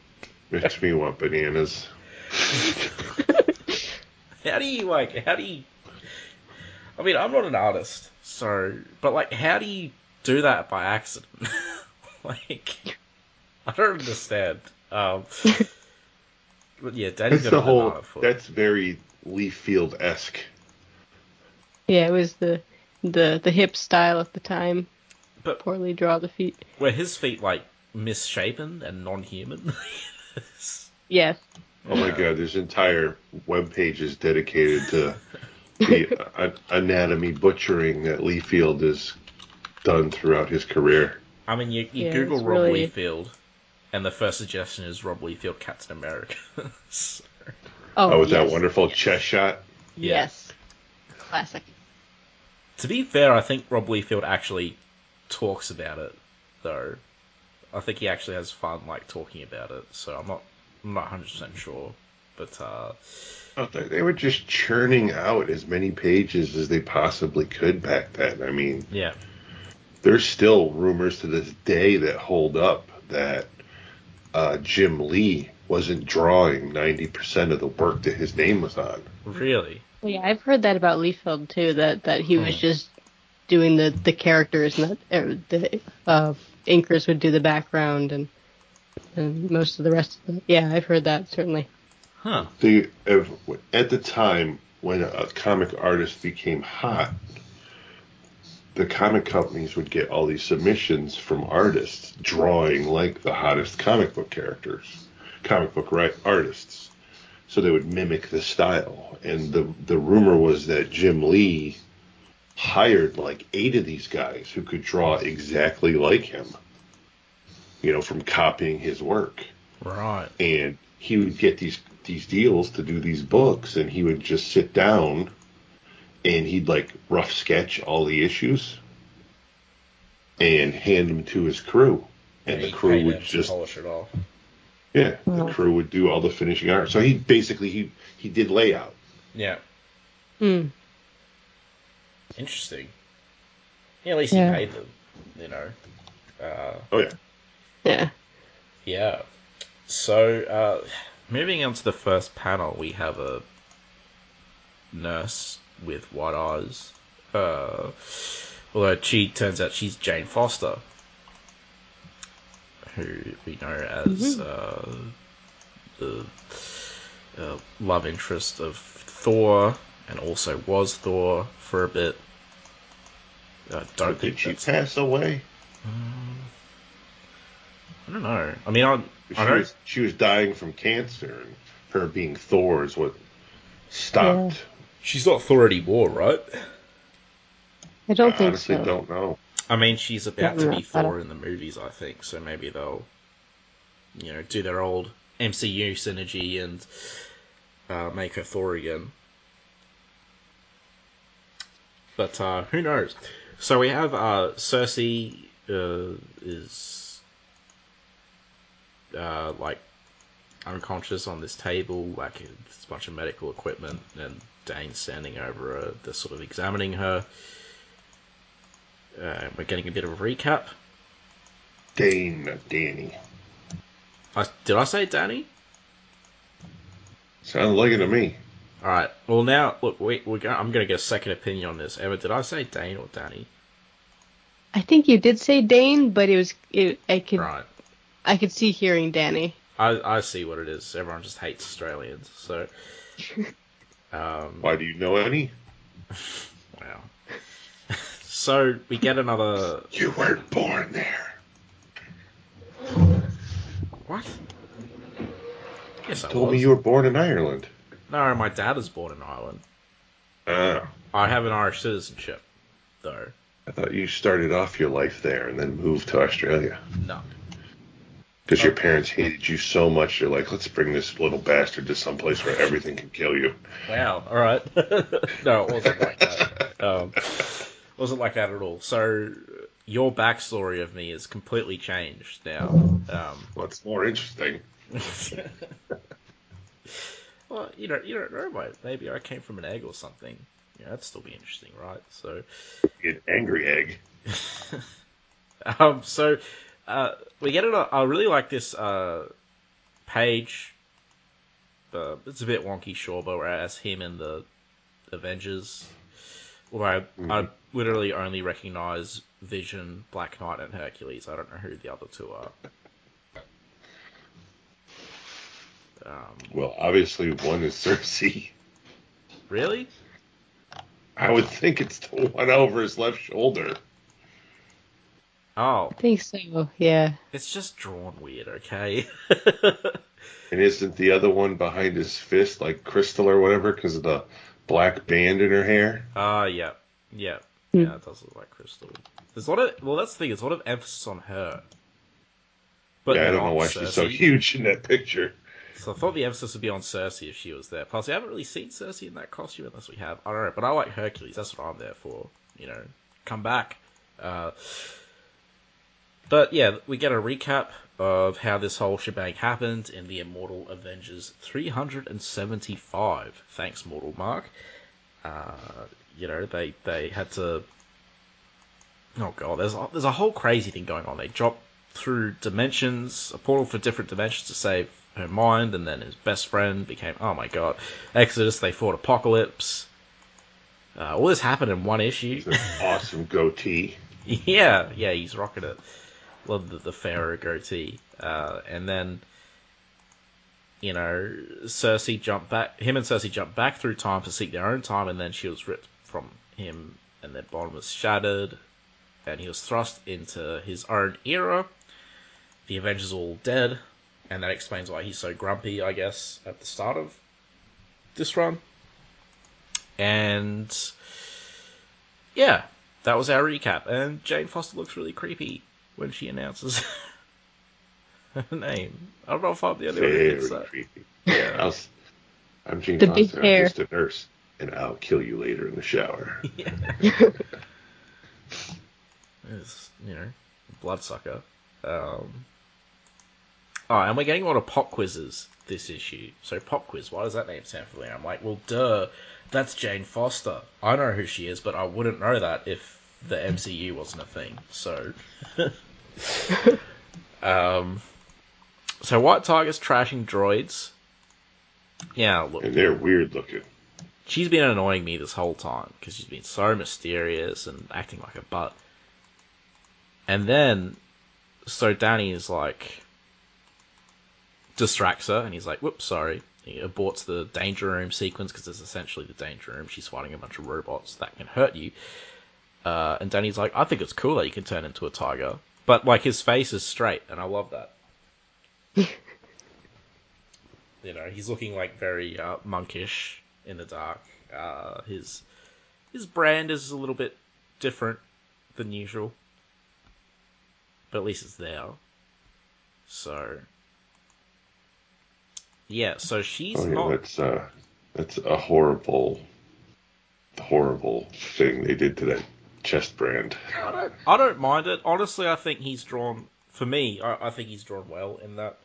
makes me want bananas. How do you like? How do you? I mean, I'm not an artist, so but like, how do you do that by accident? like, I don't understand. Um, but yeah, Danny's That's the whole. That's very Liefeld esque. Yeah, it was the the the hip style at the time. But- poorly draw the feet. Were his feet like misshapen and non-human? Yes. Oh my god, there's entire web pages dedicated to the anatomy butchering that Liefeld has done throughout his career. I mean, you, you Yeah, Google it's Rob really- Liefeld, and the first suggestion is Rob Liefeld Captain America. So, Oh, Oh, with yes. that wonderful chest shot. Yes. Classic. to be fair, I think Rob Liefeld actually talks about it, though. I think he actually has fun, like talking about it. So I'm not, I'm not 100 percent sure, but uh, Oh, they- They were just churning out as many pages as they possibly could back then. I mean, yeah, there's still rumors to this day that hold up that uh, Jim Lee wasn't drawing 90% of the work that his name was on. really, Well, yeah, I've heard that about Liefeld too. That that he was just doing the the characters, and that er, the uh, inkers would do the background and and most of the rest of the. Yeah, I've heard that certainly. huh? The, if, at the time when a comic artist became hot, the comic companies would get all these submissions from artists drawing like the hottest comic book characters, comic book right, artists. So they would mimic the style. And the the rumor was that Jim Lee hired like eight of these guys who could draw exactly like him. you know, from copying his work. Right. And he would get these these deals to do these books, and he would just sit down and he'd like rough sketch all the issues and hand them to his crew, and Yeah, the crew would just polish it off. yeah, Wow. the crew would do all the finishing art. So he basically he he did layout. Yeah. Hmm. Interesting. Yeah, at least Yeah. he paid them. You know. Uh, Oh yeah, Yeah. Yeah. So, uh, moving on to the first panel, we have a nurse with white eyes. Uh, although she turns out she's Jane Foster, who we know as uh, the uh, love interest of Thor, and also was Thor for a bit. I don't think did she that's. pass away? I don't know. I mean, I, She I was she was dying from cancer, and her being Thor is what stopped. she's not Thor anymore, right? I don't I think honestly so. don't know. I mean, she's about to be I Thor in the movies, I think. So maybe they'll, you know, do their old MCU synergy and uh, make her Thor again. But uh, who knows? So we have uh, Sersi uh, is uh, like unconscious on this table, like it's a bunch of medical equipment, and Dane's standing over her. They're sort of examining her. Uh, we're getting a bit of a recap. Dane, not Danny. I, did I say Danny? Sounded like it to me. All right. Well, now look, we, we're going, I'm going to get a second opinion on this. Emma, did I say Dane or Danny? I think you did say Dane, but it was it, I could Right. I could see hearing Danny. I, I see what it is. Everyone just hates Australians. So, um, Why do you know any? wow. so we get another. You weren't born there. What? Yes, I Told was. me you were born in Ireland. No, my dad was born in Ireland. Ah, I have an Irish citizenship, though. I thought you started off your life there and then moved to Australia. No. Because your parents hated you so much, they're like, let's bring this little bastard to someplace where everything can kill you. Wow. All right. no, it wasn't like that. Um, wasn't like that at all. So your backstory of me is completely changed now. Um, What's more interesting? well, you don't you don't know, mate. Maybe I came from an egg or something. Yeah, that'd still be interesting, right? So, An angry egg. um, so uh, we get it. I really like this uh, page. Uh, it's a bit wonky, sure, but whereas him and the Avengers, although I, I literally only recognize Vision, Black Knight, and Hercules. I don't know who the other two are. Um, Well, obviously one is Sersi. really? I would think it's the one over his left shoulder. Oh, I think so. Yeah. it's just drawn weird, okay? And isn't the other one behind his fist like Crystal or whatever because of the black band in her hair? Ah, yeah, yeah, Hmm. yeah. It does look like Crystal. There's a lot of well, that's the thing. There's a lot of emphasis on her. But yeah, I don't know why she's so huge in that picture. So I thought the emphasis would be on Sersi if she was there. Plus, we haven't really seen Sersi in that costume unless we have. I don't know, but I like Hercules. That's what I'm there for. You know, come back. Uh, but yeah, we get a recap of how this whole shebang happened in the Immortal Avengers 375. Thanks, Mortal Mark. Uh, you know, they they had to. Oh god, there's a, there's a whole crazy thing going on. They drop through dimensions, a portal for different dimensions to save her mind, and then his best friend became. Oh my god, Exodus. They fought Apocalypse. Uh, all this happened in one issue. Awesome goatee. yeah, yeah, he's rocking it. Love the, the Pharaoh goatee. Uh, and then, you know, Sersi jumped back. Him and Sersi jumped back through time to seek their own time, and then she was ripped from him, and their bond was shattered, and he was thrust into his own era. The Avengers are all dead, and that explains why he's so grumpy, I guess, at the start of this run. And yeah, that was our recap. And Jane Foster looks really creepy when she announces her name. I don't know if I'm the only one who thinks Very that. creepy. Yeah. I'll, s- I'm Jane The Foster. hair. I'm just a nurse, and I'll kill you later in the shower. yeah. It's, you know, bloodsucker. Um, oh, and we're getting a lot of pop quizzes this issue. So pop quiz, why does that name sound familiar? I'm like, well, duh, that's Jane Foster. I know who she is, but I wouldn't know that if the MCU wasn't a thing. So, um, so White Tiger's trashing droids. Yeah, look, And they're weird looking. she's been annoying me this whole time because she's been so mysterious and acting like a butt. And then, so Danny is like, distracts her, and he's like, "Whoops, sorry." He aborts the danger room sequence because it's essentially the danger room. She's fighting a bunch of robots that can hurt you. Uh, and Danny's like, "I think it's cool that you can turn into a tiger," but like his face is straight, and I love that. you know, he's looking like very uh, monkish in the dark. Uh, his his brand is a little bit different than usual, but at least it's there. So, yeah. So she's Oh yeah, not. that's uh, that's a horrible, horrible thing they did to that chest brand. I don't, I don't mind it. Honestly, I think he's drawn. For me, I, I think he's drawn well in that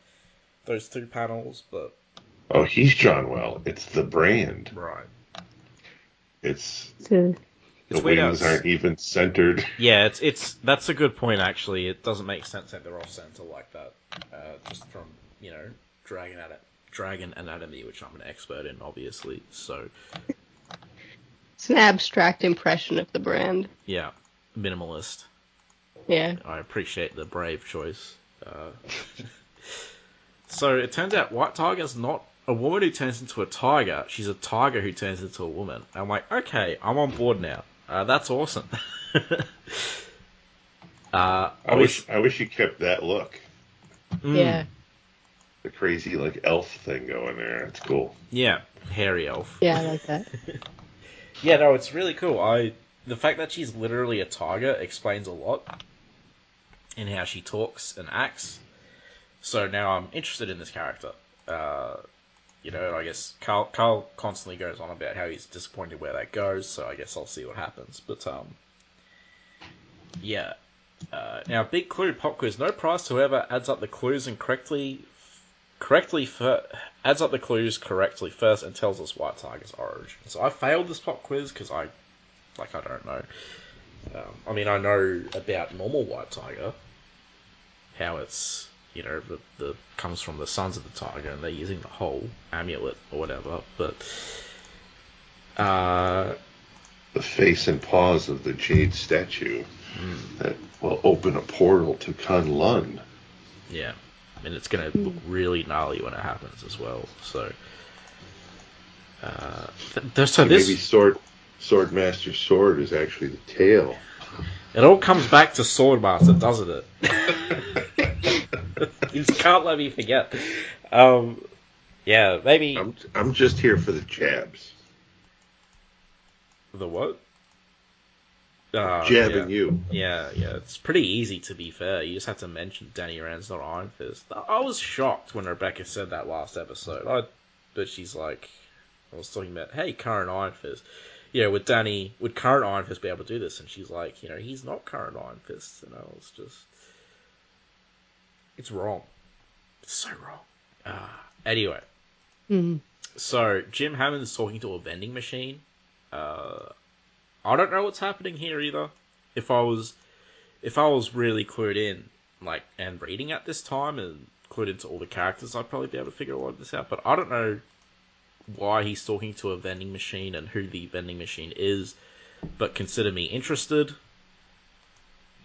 those two panels. But Oh, he's drawn Well. It's the brand. right, It's So, the It's wings it's- aren't even centered. yeah, it's it's that's a good point. Actually, it doesn't make sense that they're off center like that. Uh, just from you know dragging at dragon anatomy, which I'm an expert in, obviously. So it's an abstract impression of the brand. yeah, minimalist. Yeah. I appreciate the brave choice. Uh, so it turns out White Tiger's not a woman who turns into a tiger. She's a tiger who turns into a woman. I'm like, okay, I'm on board now. Uh, that's awesome. uh, I wish I wish you kept that look. mm, Yeah. The crazy like elf thing going there. It's cool. yeah, hairy elf. Yeah, I like that. Yeah, no, it's really cool. I the fact that she's literally a tiger explains a lot in how she talks and acts. So now I'm interested in this character. Uh, you know, I guess Carl Carl constantly goes on about how he's disappointed where that goes. So I guess I'll see what happens. But um, yeah. Uh, now, big clue pop quiz. No prize to whoever adds up the clues and correctly fir- adds up the clues correctly first and tells us White Tiger's origin. So I failed this pop quiz because I, like, I don't know. Um, I mean, I know about normal White Tiger, how it's you know the, the comes from the Sons of the Tiger, and they're using the whole amulet or whatever. But uh, The face and paws of the jade statue that will open a portal to Kun Lun. yeah, and it's gonna look really gnarly when it happens as well. So. Uh, th- th- so this Maybe Sword Swordmaster's sword is actually the tail. It all comes back to Swordmaster, doesn't it? you just can't let me forget. Um, yeah, maybe I'm I'm just here for the jabs. the what? Uh, Jabbing yeah. you. Yeah, yeah, it's pretty easy to be fair. You just have to mention Danny Rand's not Iron Fist. I was shocked when Rebecca said that last episode. I, but she's like, I was talking about, hey, current Iron Fist. Yeah, would Danny, would current Iron Fist be able to do this? And she's like, you know, he's not current Iron Fist. And I was just, it's wrong. It's so wrong. Ah, anyway, Mhm. so Jim Hammond's talking to a vending machine. Uh, I don't know what's happening here either. If I was, if I was really clued in, like, and reading at this time and clued into all the characters, I'd probably be able to figure a lot of this out. But I don't know why he's talking to a vending machine and who the vending machine is. But consider me interested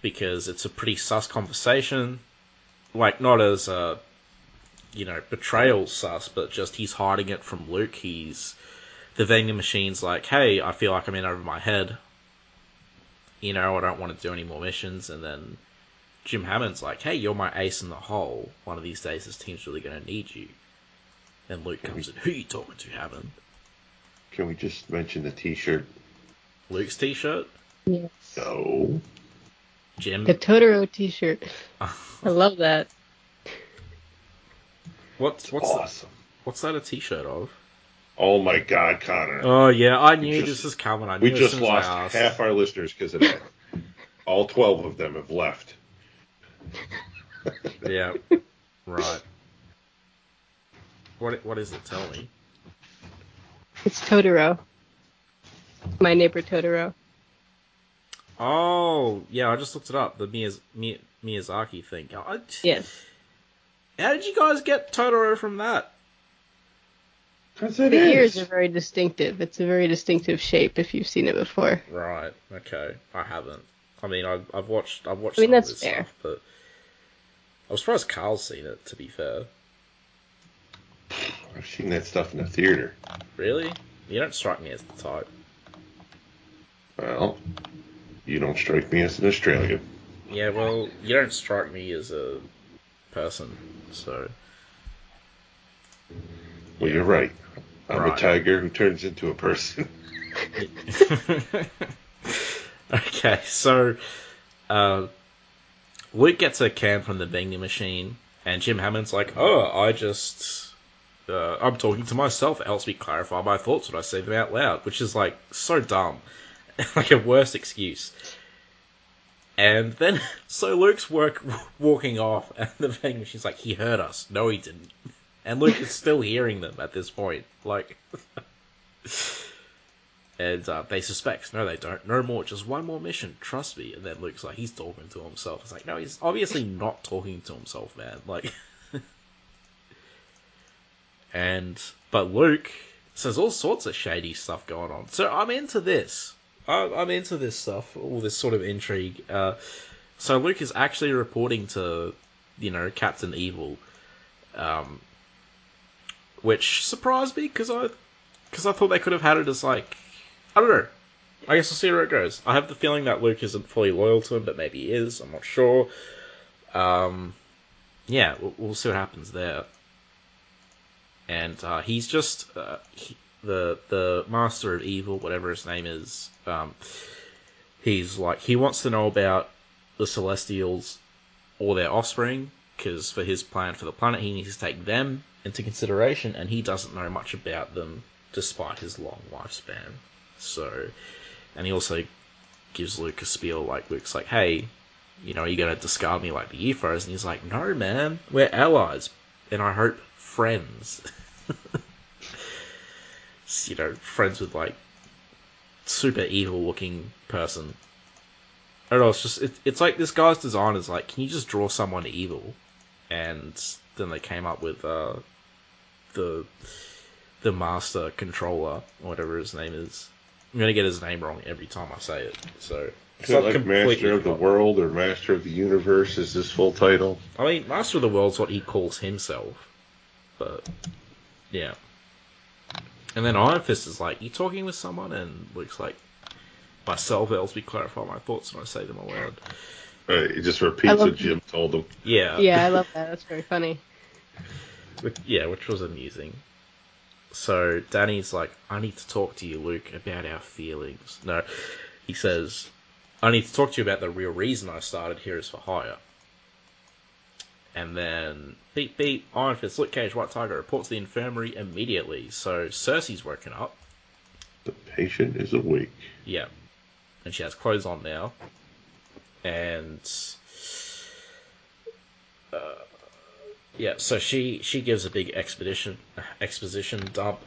because it's a pretty sus conversation. Like, not as a, you know, betrayal sus, but just he's hiding it from Luke. He's the vending machine's like, hey, I feel like I'm in over my head. You know, I don't want to do any more missions. And then Jim Hammond's like, hey, you're my ace in the hole. One of these days, this team's really going to need you. And Luke comes in, who you talking to, Hammond? Can we just mention the T-shirt? Luke's t-shirt? Yes. No. Jim? The Totoro T-shirt. I love that. What's what's awesome. that, what's that a T-shirt of? Oh my God, Connor. Oh yeah, I knew just- this was coming. I knew we as just soon as I lost half our listeners because of that. All 12 of them have left. Yeah. Right. What what is it? Tell me. It's Totoro. My neighbor Totoro. Oh yeah, I just looked it up. The Miyaz- Miyazaki thing. I, Yes. How did you guys get Totoro from that? Because The ears are very distinctive. It's a very distinctive shape if you've seen it before. Right. Okay. I haven't. I mean, I've, I've watched. I've watched I mean, some of that's this fair. stuff, but I was surprised Carl's seen it. To be fair, I've seen that stuff in the theater. really, you don't strike me as the type. Well, you don't strike me as an Australian. Yeah. Well, you don't strike me as a person. So Well, you're right. I'm Right. a tiger who turns into a person. okay, so uh, Luke gets a can from the vending machine, and Jim Hammond's like, "Oh, I just." Uh, I'm talking to myself. It helps me clarify my thoughts when I say them out loud, which is like so dumb, like a worse excuse. And then, so Luke's work walking off, and the vending machine's like, "He heard us." No, he didn't. And Luke is still hearing them at this point. Like, and uh, they suspect. No, they don't. No more. Just one more mission. Trust me. And then Luke's like, he's talking to himself. It's like, no, he's obviously not talking to himself, man. Like, and but Luke says all sorts of shady stuff going on. So I'm into this. I'm into this stuff. All this sort of intrigue. Uh, so Luke is actually reporting to, you know, Captain Evil, um, which surprised me because I, because I thought they could have had it as like, I don't know. I guess we'll see where it goes. I have the feeling that Luke isn't fully loyal to him, but maybe he is. I'm not sure. Um, yeah, we'll, we'll see what happens there. And uh, he's just uh, he, the the master of evil, whatever his name is. Um, he's like he wants to know about the Celestials or their offspring, because for his plan for the planet, he needs to take them into consideration, and he doesn't know much about them despite his long lifespan. So, and he also gives Luke a spiel like Luke's like, "Hey, you know, are you gonna discard me like the U-Foes?" And he's like, "No, man, we're allies, and I hope friends." you know, friends with like super evil looking person. I don't know. It's just it, it's like this guy's design is like, can you just draw someone evil? And then they came up with uh, the the master controller or whatever his name is. I'm gonna get his name wrong every time I say it. So Is it like Master of the forgotten. World or Master of the Universe is his full title? I mean, Master of the World's what he calls himself, but yeah. And then Iron Fist is like, "You talking with someone?" And Luke's like, "Myself helps me clarify my thoughts when I say them aloud." Uh, he just repeats what Jim told him. Yeah, Yeah, I love that. That's very funny. Which, yeah, which was amusing. So Danny's like, I need to talk to you, Luke, about our feelings. No, he says, I need to talk to you about the real reason I started here is for hire. And then, beep beep, Iron Fist, Luke Cage, White Tiger reports to the infirmary immediately. So Sersi's woken up. The patient is awake. Yeah. And she has clothes on now. And uh, yeah, so she she gives a big expedition exposition dump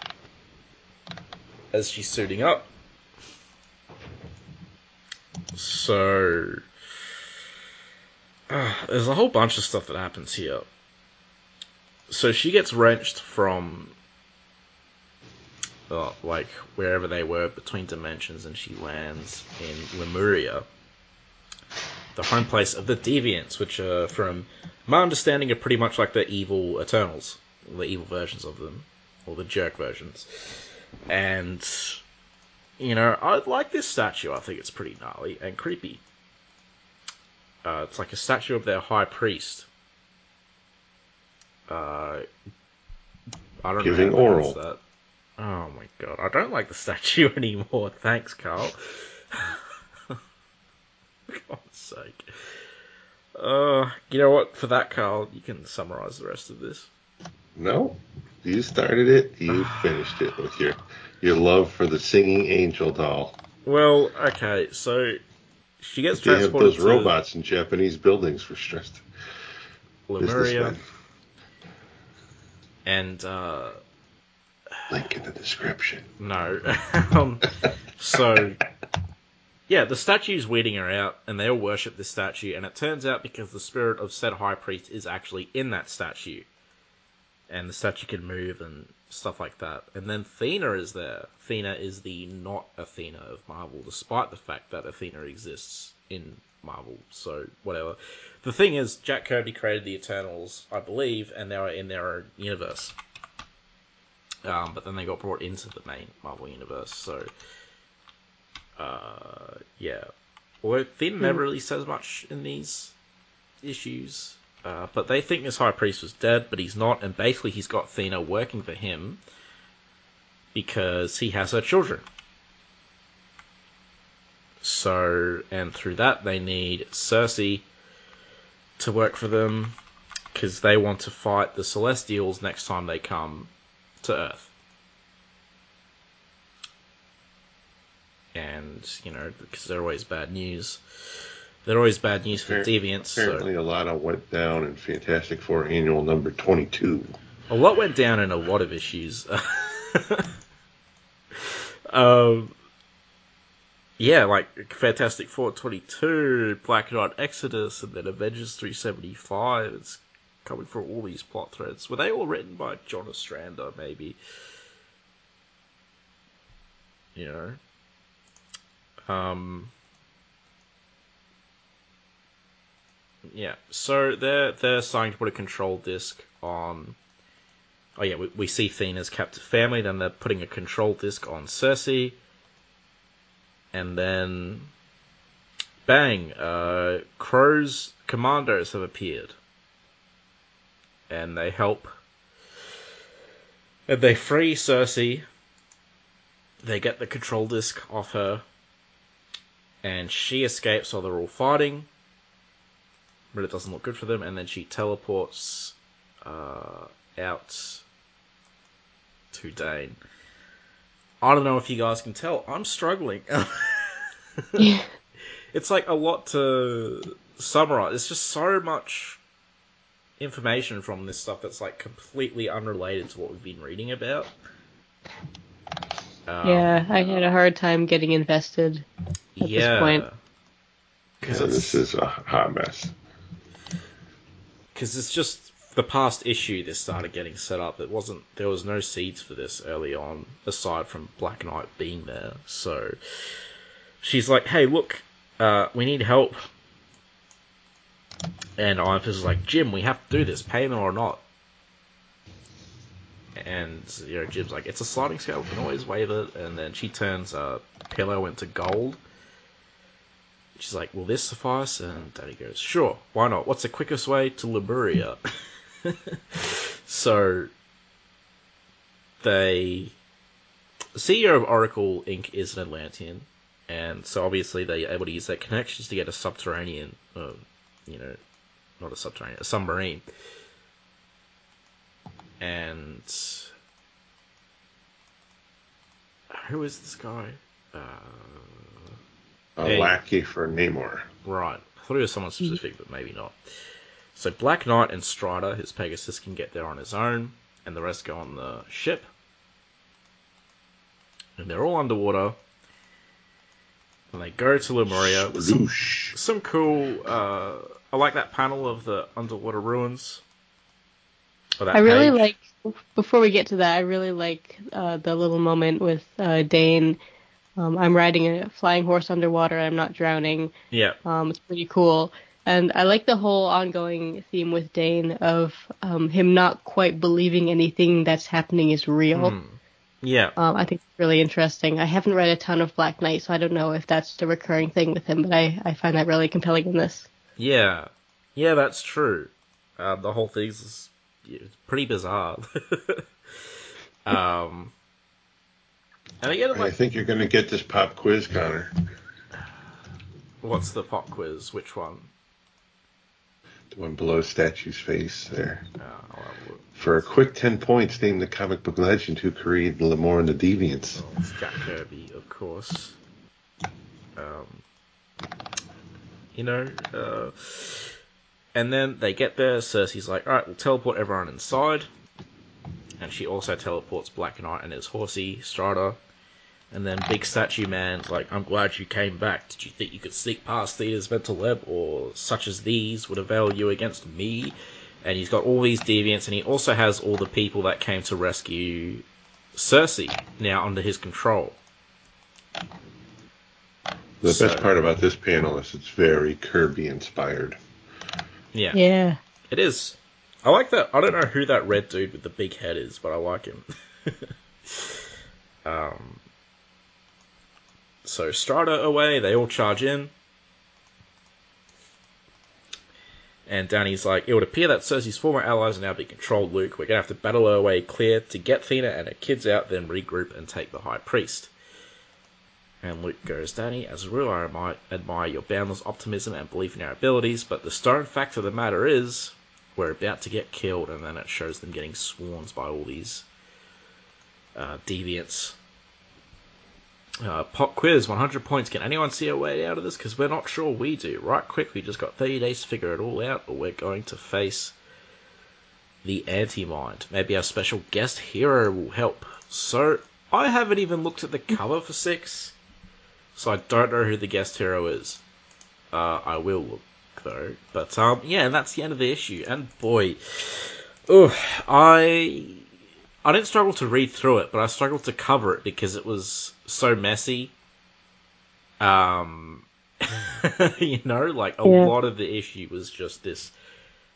as she's suiting up. So uh, there's a whole bunch of stuff that happens here. So she gets wrenched from uh, like wherever they were between dimensions, and she lands in Lemuria, the home place of the Deviants, which are, from my understanding, are pretty much like the evil Eternals, the evil versions of them, or the jerk versions. And you know, I like this statue. I think it's pretty gnarly and creepy. Uh, it's like a statue of their high priest. Uh, I don't Giving know how oral. that. Oh my god, I don't like the statue anymore. Thanks, Carl. God's sake. Uh, you know what? For that, Carl, you can summarize the rest of this. No, you started it. You finished it with your your love for the singing angel doll. Well, okay, so she gets They have transported those to robots in Japanese buildings for stressed Lemuria, and uh, Link in the description. no, um, so yeah, the statue's weeding her out, and they all worship this statue, and it turns out because the spirit of said high priest is actually in that statue, and the statue can move and stuff like that. And then Athena is there. Athena is the not Athena of Marvel, despite the fact that Athena exists in Marvel. So whatever. The thing is, Jack Kirby created the Eternals, I believe, and they are in their own universe. Um, but then they got brought into the main Marvel universe. So uh, yeah. Well, Athena never really says much in these issues. Uh, but they think this high priest was dead, but he's not, and basically he's got Athena working for him because he has her children. So, and through that, they need Sersi to work for them because they want to fight the Celestials next time they come to Earth. And, you know, because they're always bad news. They're always bad news for Appar- deviants. So. Apparently, a lot of went down in Fantastic Four Annual Number Twenty Two. A lot went down in a lot of issues. um, yeah, like Fantastic Four twenty two, Black Knight Exodus, and then Avengers 375. It's coming for all these plot threads. Were they all written by John Ostrander, maybe? You know? Um, yeah, so they're they're starting to put a control disc on Oh yeah, we, we see Thena's captive family. Then they're putting a control disc on Sersi, and then bang, uh, Kro's commandos have appeared, and they help. And they free Sersi. They get the control disc off her, and she escapes while they're all fighting. But it doesn't look good for them, and then she teleports uh, out to Dane. I don't know if you guys can tell. I'm struggling. Yeah. it's like a lot to summarize. It's just so much information from this stuff that's like completely unrelated to what we've been reading about. Um, yeah, I had a hard time getting invested. At this yeah. point. Because So this is a hot mess. cause it's just the past issue this started getting set up. It wasn't there was no seeds for this early on, aside from Black Knight being there. So she's like, "Hey, look, uh, we need help." And Iron is like, "Jim, we have to do this, payment or not." And you know, Jim's like, "It's a sliding scale. We can always wave it." And then she turns a pillow into gold. She's like, "Will this suffice?" And Daddy goes, "Sure, why not? What's the quickest way to Lemuria?" so they the CEO of Oracle Inc. is an Atlantean, and so obviously they're able to use their connections to get a subterranean, uh, you know, not a subterranean, a submarine. And who is this guy? Uh, lackey for Namor. Right. I thought it was someone specific, but maybe not. So Black Knight and Strider, his Pegasus, can get there on his own, and the rest go on the ship. And they're all underwater. And they go to Lemuria. with Some, some cool. Uh, I like that panel of the underwater ruins. I really page. like. Before we get to that, I really like uh, the little moment with uh, Dane. Um, I'm riding a flying horse underwater. I'm not drowning. Yeah. Um, it's pretty cool. And I like the whole ongoing theme with Dane of um, him not quite believing anything that's happening is real. Hmm. Yeah. Um, I think it's really interesting. I haven't read a ton of Black Knight, so I don't know if that's the recurring thing with him, but I, I find that really compelling in this. Yeah, yeah, that's true. Uh, the whole thing's yeah, it's pretty bizarre. um, and again, I think you're going to get this pop quiz, Connor. what's the pop quiz? Which one? The one below statue's face there. Uh, I'll have a look. For a quick 10 points, name the comic book legend who created Lemuria and the Deviants. Oh, it's Jack Kirby, of course. Um, you know, uh, and then they get there. Sersi's like, "All right, we'll teleport everyone inside," and she also teleports Black Knight and his horsey Strata. And then Big Statue Man's like, "I'm glad you came back. Did you think you could sneak past Thena's mental web, or such as these would avail you against me?" And he's got all these deviants, and he also has all the people that came to rescue Sersi now under his control. The So- best part about this panel is it's very Kirby inspired. Yeah, Yeah. it is. I like that. I don't know who that red dude with the big head is, but I like him. um, so Strata away, they all charge in. And Danny's like, it would appear that Sersi's former allies are now being controlled, Luke. We're going to have to battle our way clear to get Thena and her kids out, then regroup and take the High Priest. And Luke goes, Danny, as a rule, I admire, your boundless optimism and belief in our abilities, but the stone fact of the matter is, we're about to get killed, and then it shows them getting swarmed by all these uh, deviants. Uh, pop quiz, 100 points. Can anyone see a way out of this? Because we're not sure we do. Right quick, we just got 30 days to figure it all out, or we're going to face the anti-mind. Maybe our special guest hero will help. So, I haven't even looked at the cover for 6, so I don't know who the guest hero is. Uh, I will look, though. But, um, yeah, and that's the end of the issue. And boy, oh, I I didn't struggle to read through it, but I struggled to cover it because it was so messy. Um, you know, like a Yeah. lot of the issue was just this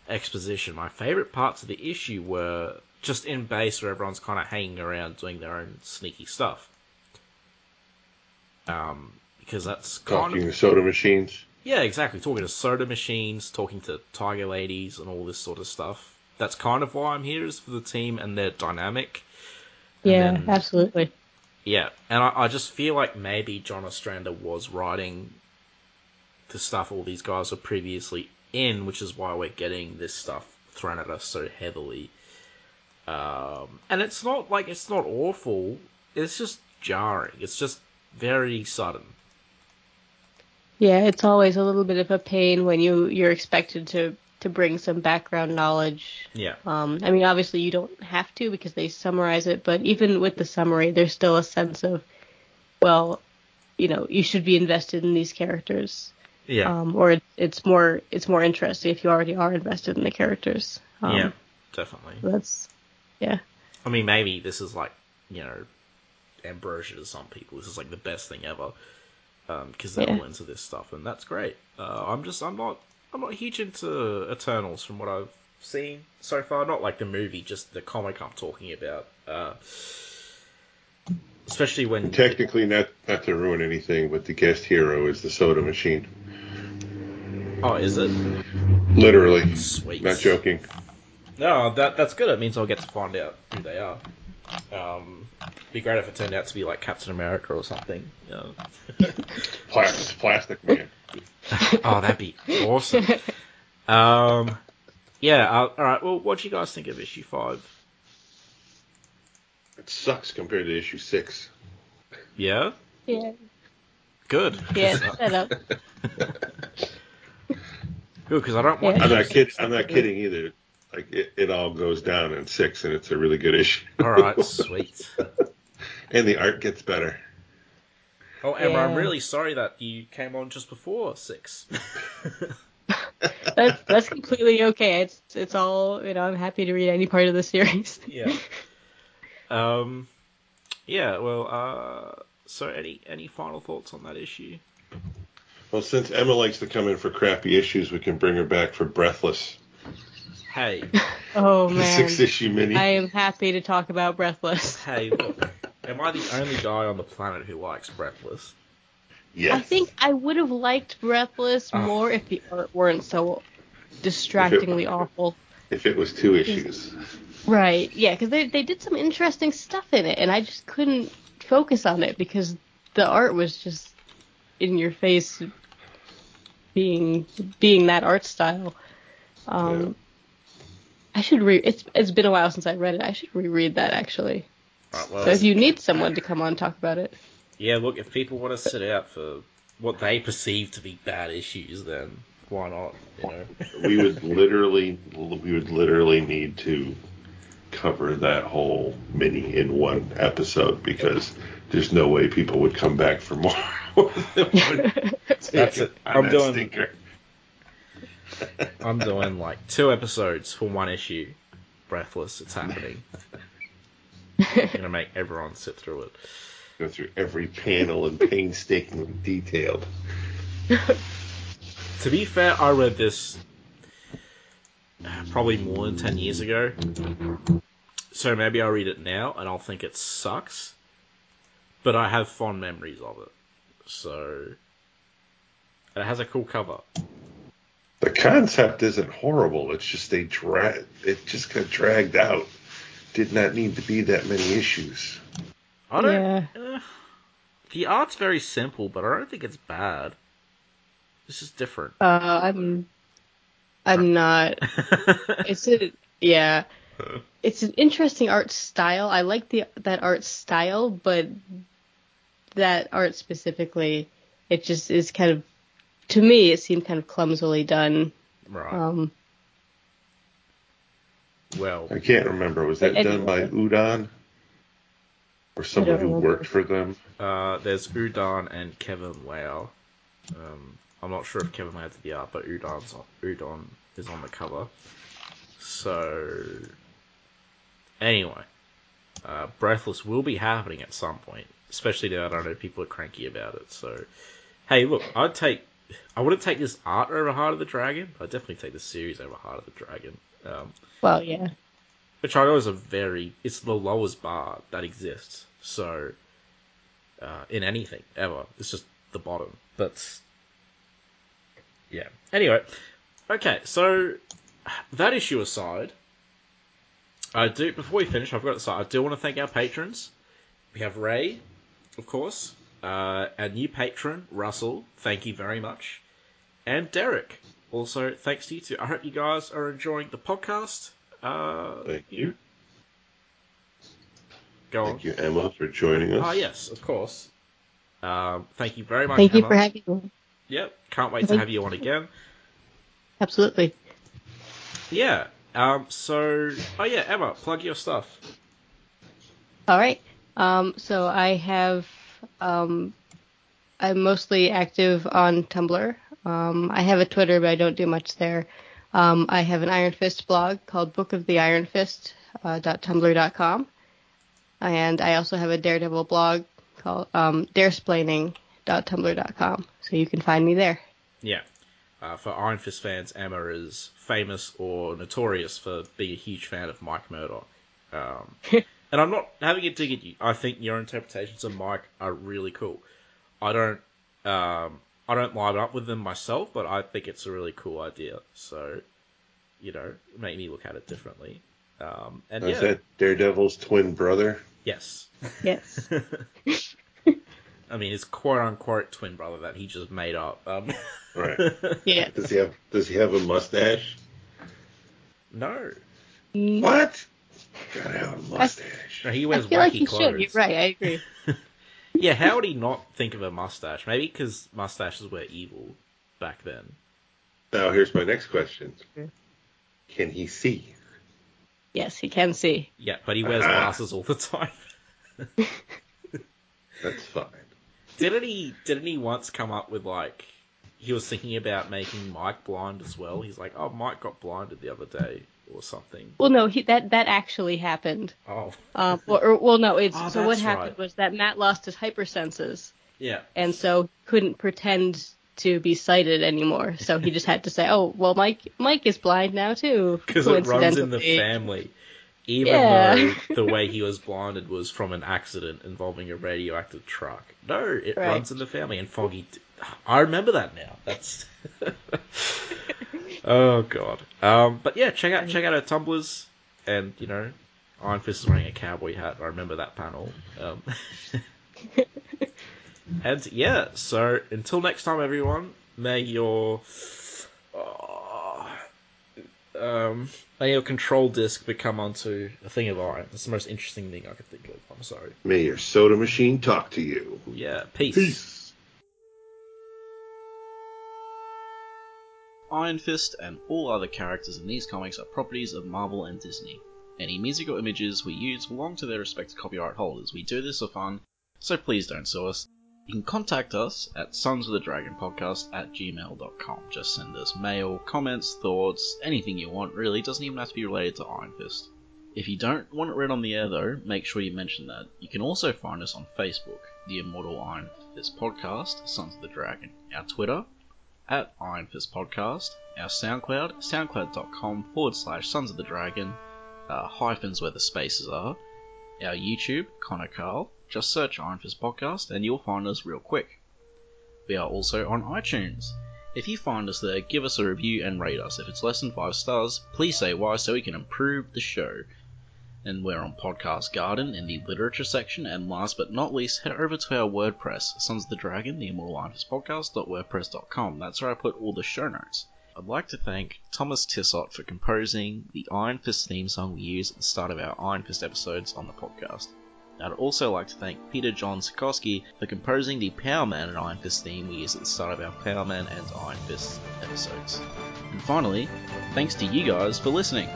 exposition. My favorite parts of the issue were just in base where everyone's kind of hanging around doing their own sneaky stuff. Um, because that's kind Talking of to soda machines. yeah, exactly. Talking to soda machines, talking to tiger ladies, and all this sort of stuff. That's kind of why I'm here, is for the team and their dynamic. And Yeah, then- absolutely. Yeah, and I, I just feel like maybe John Ostrander was writing the stuff all these guys were previously in, which is why we're getting this stuff thrown at us so heavily. Um, and it's not like it's not awful. It's just jarring. It's just very sudden. Yeah, it's always a little bit of a pain when you you're expected to to bring some background knowledge. Yeah. Um, I mean, obviously you don't have to because they summarize it, but even with the summary, there's still a sense of, well, you know, you should be invested in these characters, Yeah. um, or it, it's more it's more interesting if you already are invested in the characters. Um, yeah. Definitely. that's yeah. I mean, maybe this is like, you know, ambrosia to some people. This is like the best thing ever because they're Yeah. all into this stuff, and that's great. Uh, I'm just, I'm not, I'm not huge into Eternals from what I've seen so far. Not like the movie, just the comic I'm talking about. Uh, especially when Technically, not not to ruin anything, but the guest hero is the soda machine. oh, is it? Literally. Sweet. Not joking. No, that that's good. It means I'll get to find out who they are. Um, be great if it turned out to be like Captain America or something. You know? Plastic, plastic man. oh, that'd be awesome. Um, yeah. Uh, all right. Well, what do you guys think of issue five? It sucks compared to issue six. Yeah. Yeah, Good. yeah, set up. Good because I don't want. Yeah. I'm not kidding. I'm not kidding either. Like it, it all goes down in six, and it's a really good issue. All right. Sweet. and the art gets better. Oh, Emma, I'm really sorry that you came on just before six. That's that's completely okay. It's it's all you know. I'm happy to read any part of the series. yeah. Um. Yeah. Well. Uh. So, any any final thoughts on that issue? Well, since Emma likes to come in for crappy issues, we can bring her back for Breathless, Hey. Oh the man, six issue mini. I am happy to talk about Breathless. Hey. Look. Am I the only guy on the planet who likes Breathless? yes. I think I would have liked Breathless Oh. more if the art weren't so distractingly awful. if it was two issues. Right? Yeah, because they they did some interesting stuff in it, and I just couldn't focus on it because the art was just in your face, being being that art style. Um, Yeah. I should re. It's it's been a while since I read it. I should reread that actually. Right, well, So if you need someone to come on and talk about it, yeah, look, if people want to sit out for what they perceive to be bad issues, then why not? You know. we would literally, we would literally need to cover that whole mini in one episode because there's no way people would come back for more. That's it. On I'm that doing- stinker. I'm doing like two episodes for one issue. Breathless, it's happening. I'm gonna make everyone sit through it. Go through every panel in painstaking detail. To be fair, I read this probably more than 10 years ago. So maybe I'll read it now and I'll think it sucks. But I have fond memories of it. So. It has a cool cover. The concept isn't horrible. It's just they drag. It just got dragged out. Did not need to be that many issues. I don't. Yeah. Uh, the art's very simple, but I don't think it's bad. This is different. uh, I'm I'm not. It's a yeah. It's an interesting art style. I like the that art style, but that art specifically, it just is kind of to me it seemed kind of clumsily done. right. Um, well, I can't remember. Was that done by Udon? Or someone who remember. worked for them? Uh, there's Udon and Kevin Lau. Um, I'm not sure if Kevin Lau did the art, but Udon's on, Udon is on the cover. So, anyway, uh, Breathless will be happening at some point, especially now that I know people are cranky about it. So, hey, look, I'd take, I wouldn't take this art over Heart of the Dragon, but I'd definitely take this series over Heart of the Dragon. Um, well, yeah. which I know is a very it's the lowest bar that exists. So uh, in anything ever, it's just the bottom. But yeah. Anyway, okay. So that issue aside, I do before we finish, I've got to say I do want to thank our patrons. We have Ray, of course, uh, our new patron Russell. Thank you very much, and Derek. Also, thanks to you too. I hope you guys are enjoying the podcast. Uh, Thank you. Go on. Thank you, Emma, for joining us. Ah, yes, of course. Um, thank you very much. Thank you Emma. for having me. Yep, can't wait to Thank have you on again. Absolutely. Yeah. Um. So, oh yeah, Emma, plug your stuff. All right. Um, so I have, um, I'm mostly active on Tumblr. Um, I have a Twitter, but I don't do much there. Um, I have an Iron Fist blog called Book of the Iron Fist uh, tumblr.com, and I also have a Daredevil blog called um, daresplaining.tumblr.com. So you can find me there. Yeah. Uh, for Iron Fist fans, Emma is famous or notorious for being a huge fan of Mike Murdock. Um, and I'm not having a dig at you. I think your interpretations of Mike are really cool. I don't, um, I don't line up with them myself, but I think it's a really cool idea. So, you know, make me look at it differently. Um, and Is yeah, that Daredevil's twin brother? yes. Yes. I mean, his quote unquote twin brother that he just made up. Um, Right. yeah. Does he have Does he have a mustache? no. What? Gotta have a mustache. No, he I wears feel wacky like you clothes. should. You're right. I agree. Yeah, how would he not think of a mustache? Maybe because mustaches were evil back then. Now here's my next question. Can he see? Yes, he can see. Yeah, but he wears Ah. glasses all the time. That's fine. didn't he? Didn't he once come up with like he was thinking about making Mike blind as well? He's like, oh, Mike got blinded the other day or something. Well, no, he, that that actually happened. Oh, Um, or, or, well, no, it's Oh, so what happened right. was that Matt lost his hypersenses, yeah. and so couldn't pretend to be sighted anymore. So he just had to say, "Oh, well, Mike Mike is blind now too." Because it runs in the family. Even Yeah. though the way he was blinded was from an accident involving a radioactive truck. No, it Right. runs in the family. And Foggy, d- I remember that now. That's. oh god. Um, but yeah, check out check out our tumblers, and you know, Iron Fist is wearing a cowboy hat. I remember that panel. Um, and yeah, so until next time, everyone. May your. Oh, um, may your control disc become onto a thing of iron. That's the most interesting thing I could think of. I'm sorry. May your soda machine talk to you. Yeah, peace. Peace. Iron Fist and all other characters in these comics are properties of Marvel and Disney. Any music or images we use belong to their respective copyright holders. We do this for fun, so please don't sue us. You can contact us at sons of the dragon podcast at gmail.com. Just send us mail, comments, thoughts, anything you want, really. It doesn't even have to be related to Iron Fist. If you don't want it read on the air, though, make sure you mention that. You can also find us on Facebook, the Immortal Iron Fist Podcast, Sons of the Dragon, our Twitter, at Iron Fist Podcast, our SoundCloud, soundcloud.com forward slash Sons of the Dragon, uh, hyphens where the spaces are, our YouTube, Connor Carl, just search Iron Fist Podcast and you'll find us real quick. We are also on iTunes. If you find us there, give us a review and rate us. If it's less than 5 stars, please say why so we can improve the show. And we're on Podcast Garden in the literature section. And last but not least, head over to our WordPress, Sons of the Dragon, the Immortal Iron Fist Podcast.wordpress.com. That's where I put all the show notes. I'd like to thank Thomas Tissot for composing the Iron Fist theme song we use at the start of our Iron Fist episodes on the podcast. I'd also like to thank Peter John Sikorsky for composing the Power Man and Iron Fist theme we use at the start of our Power Man and Iron Fist episodes. And finally, thanks to you guys for listening.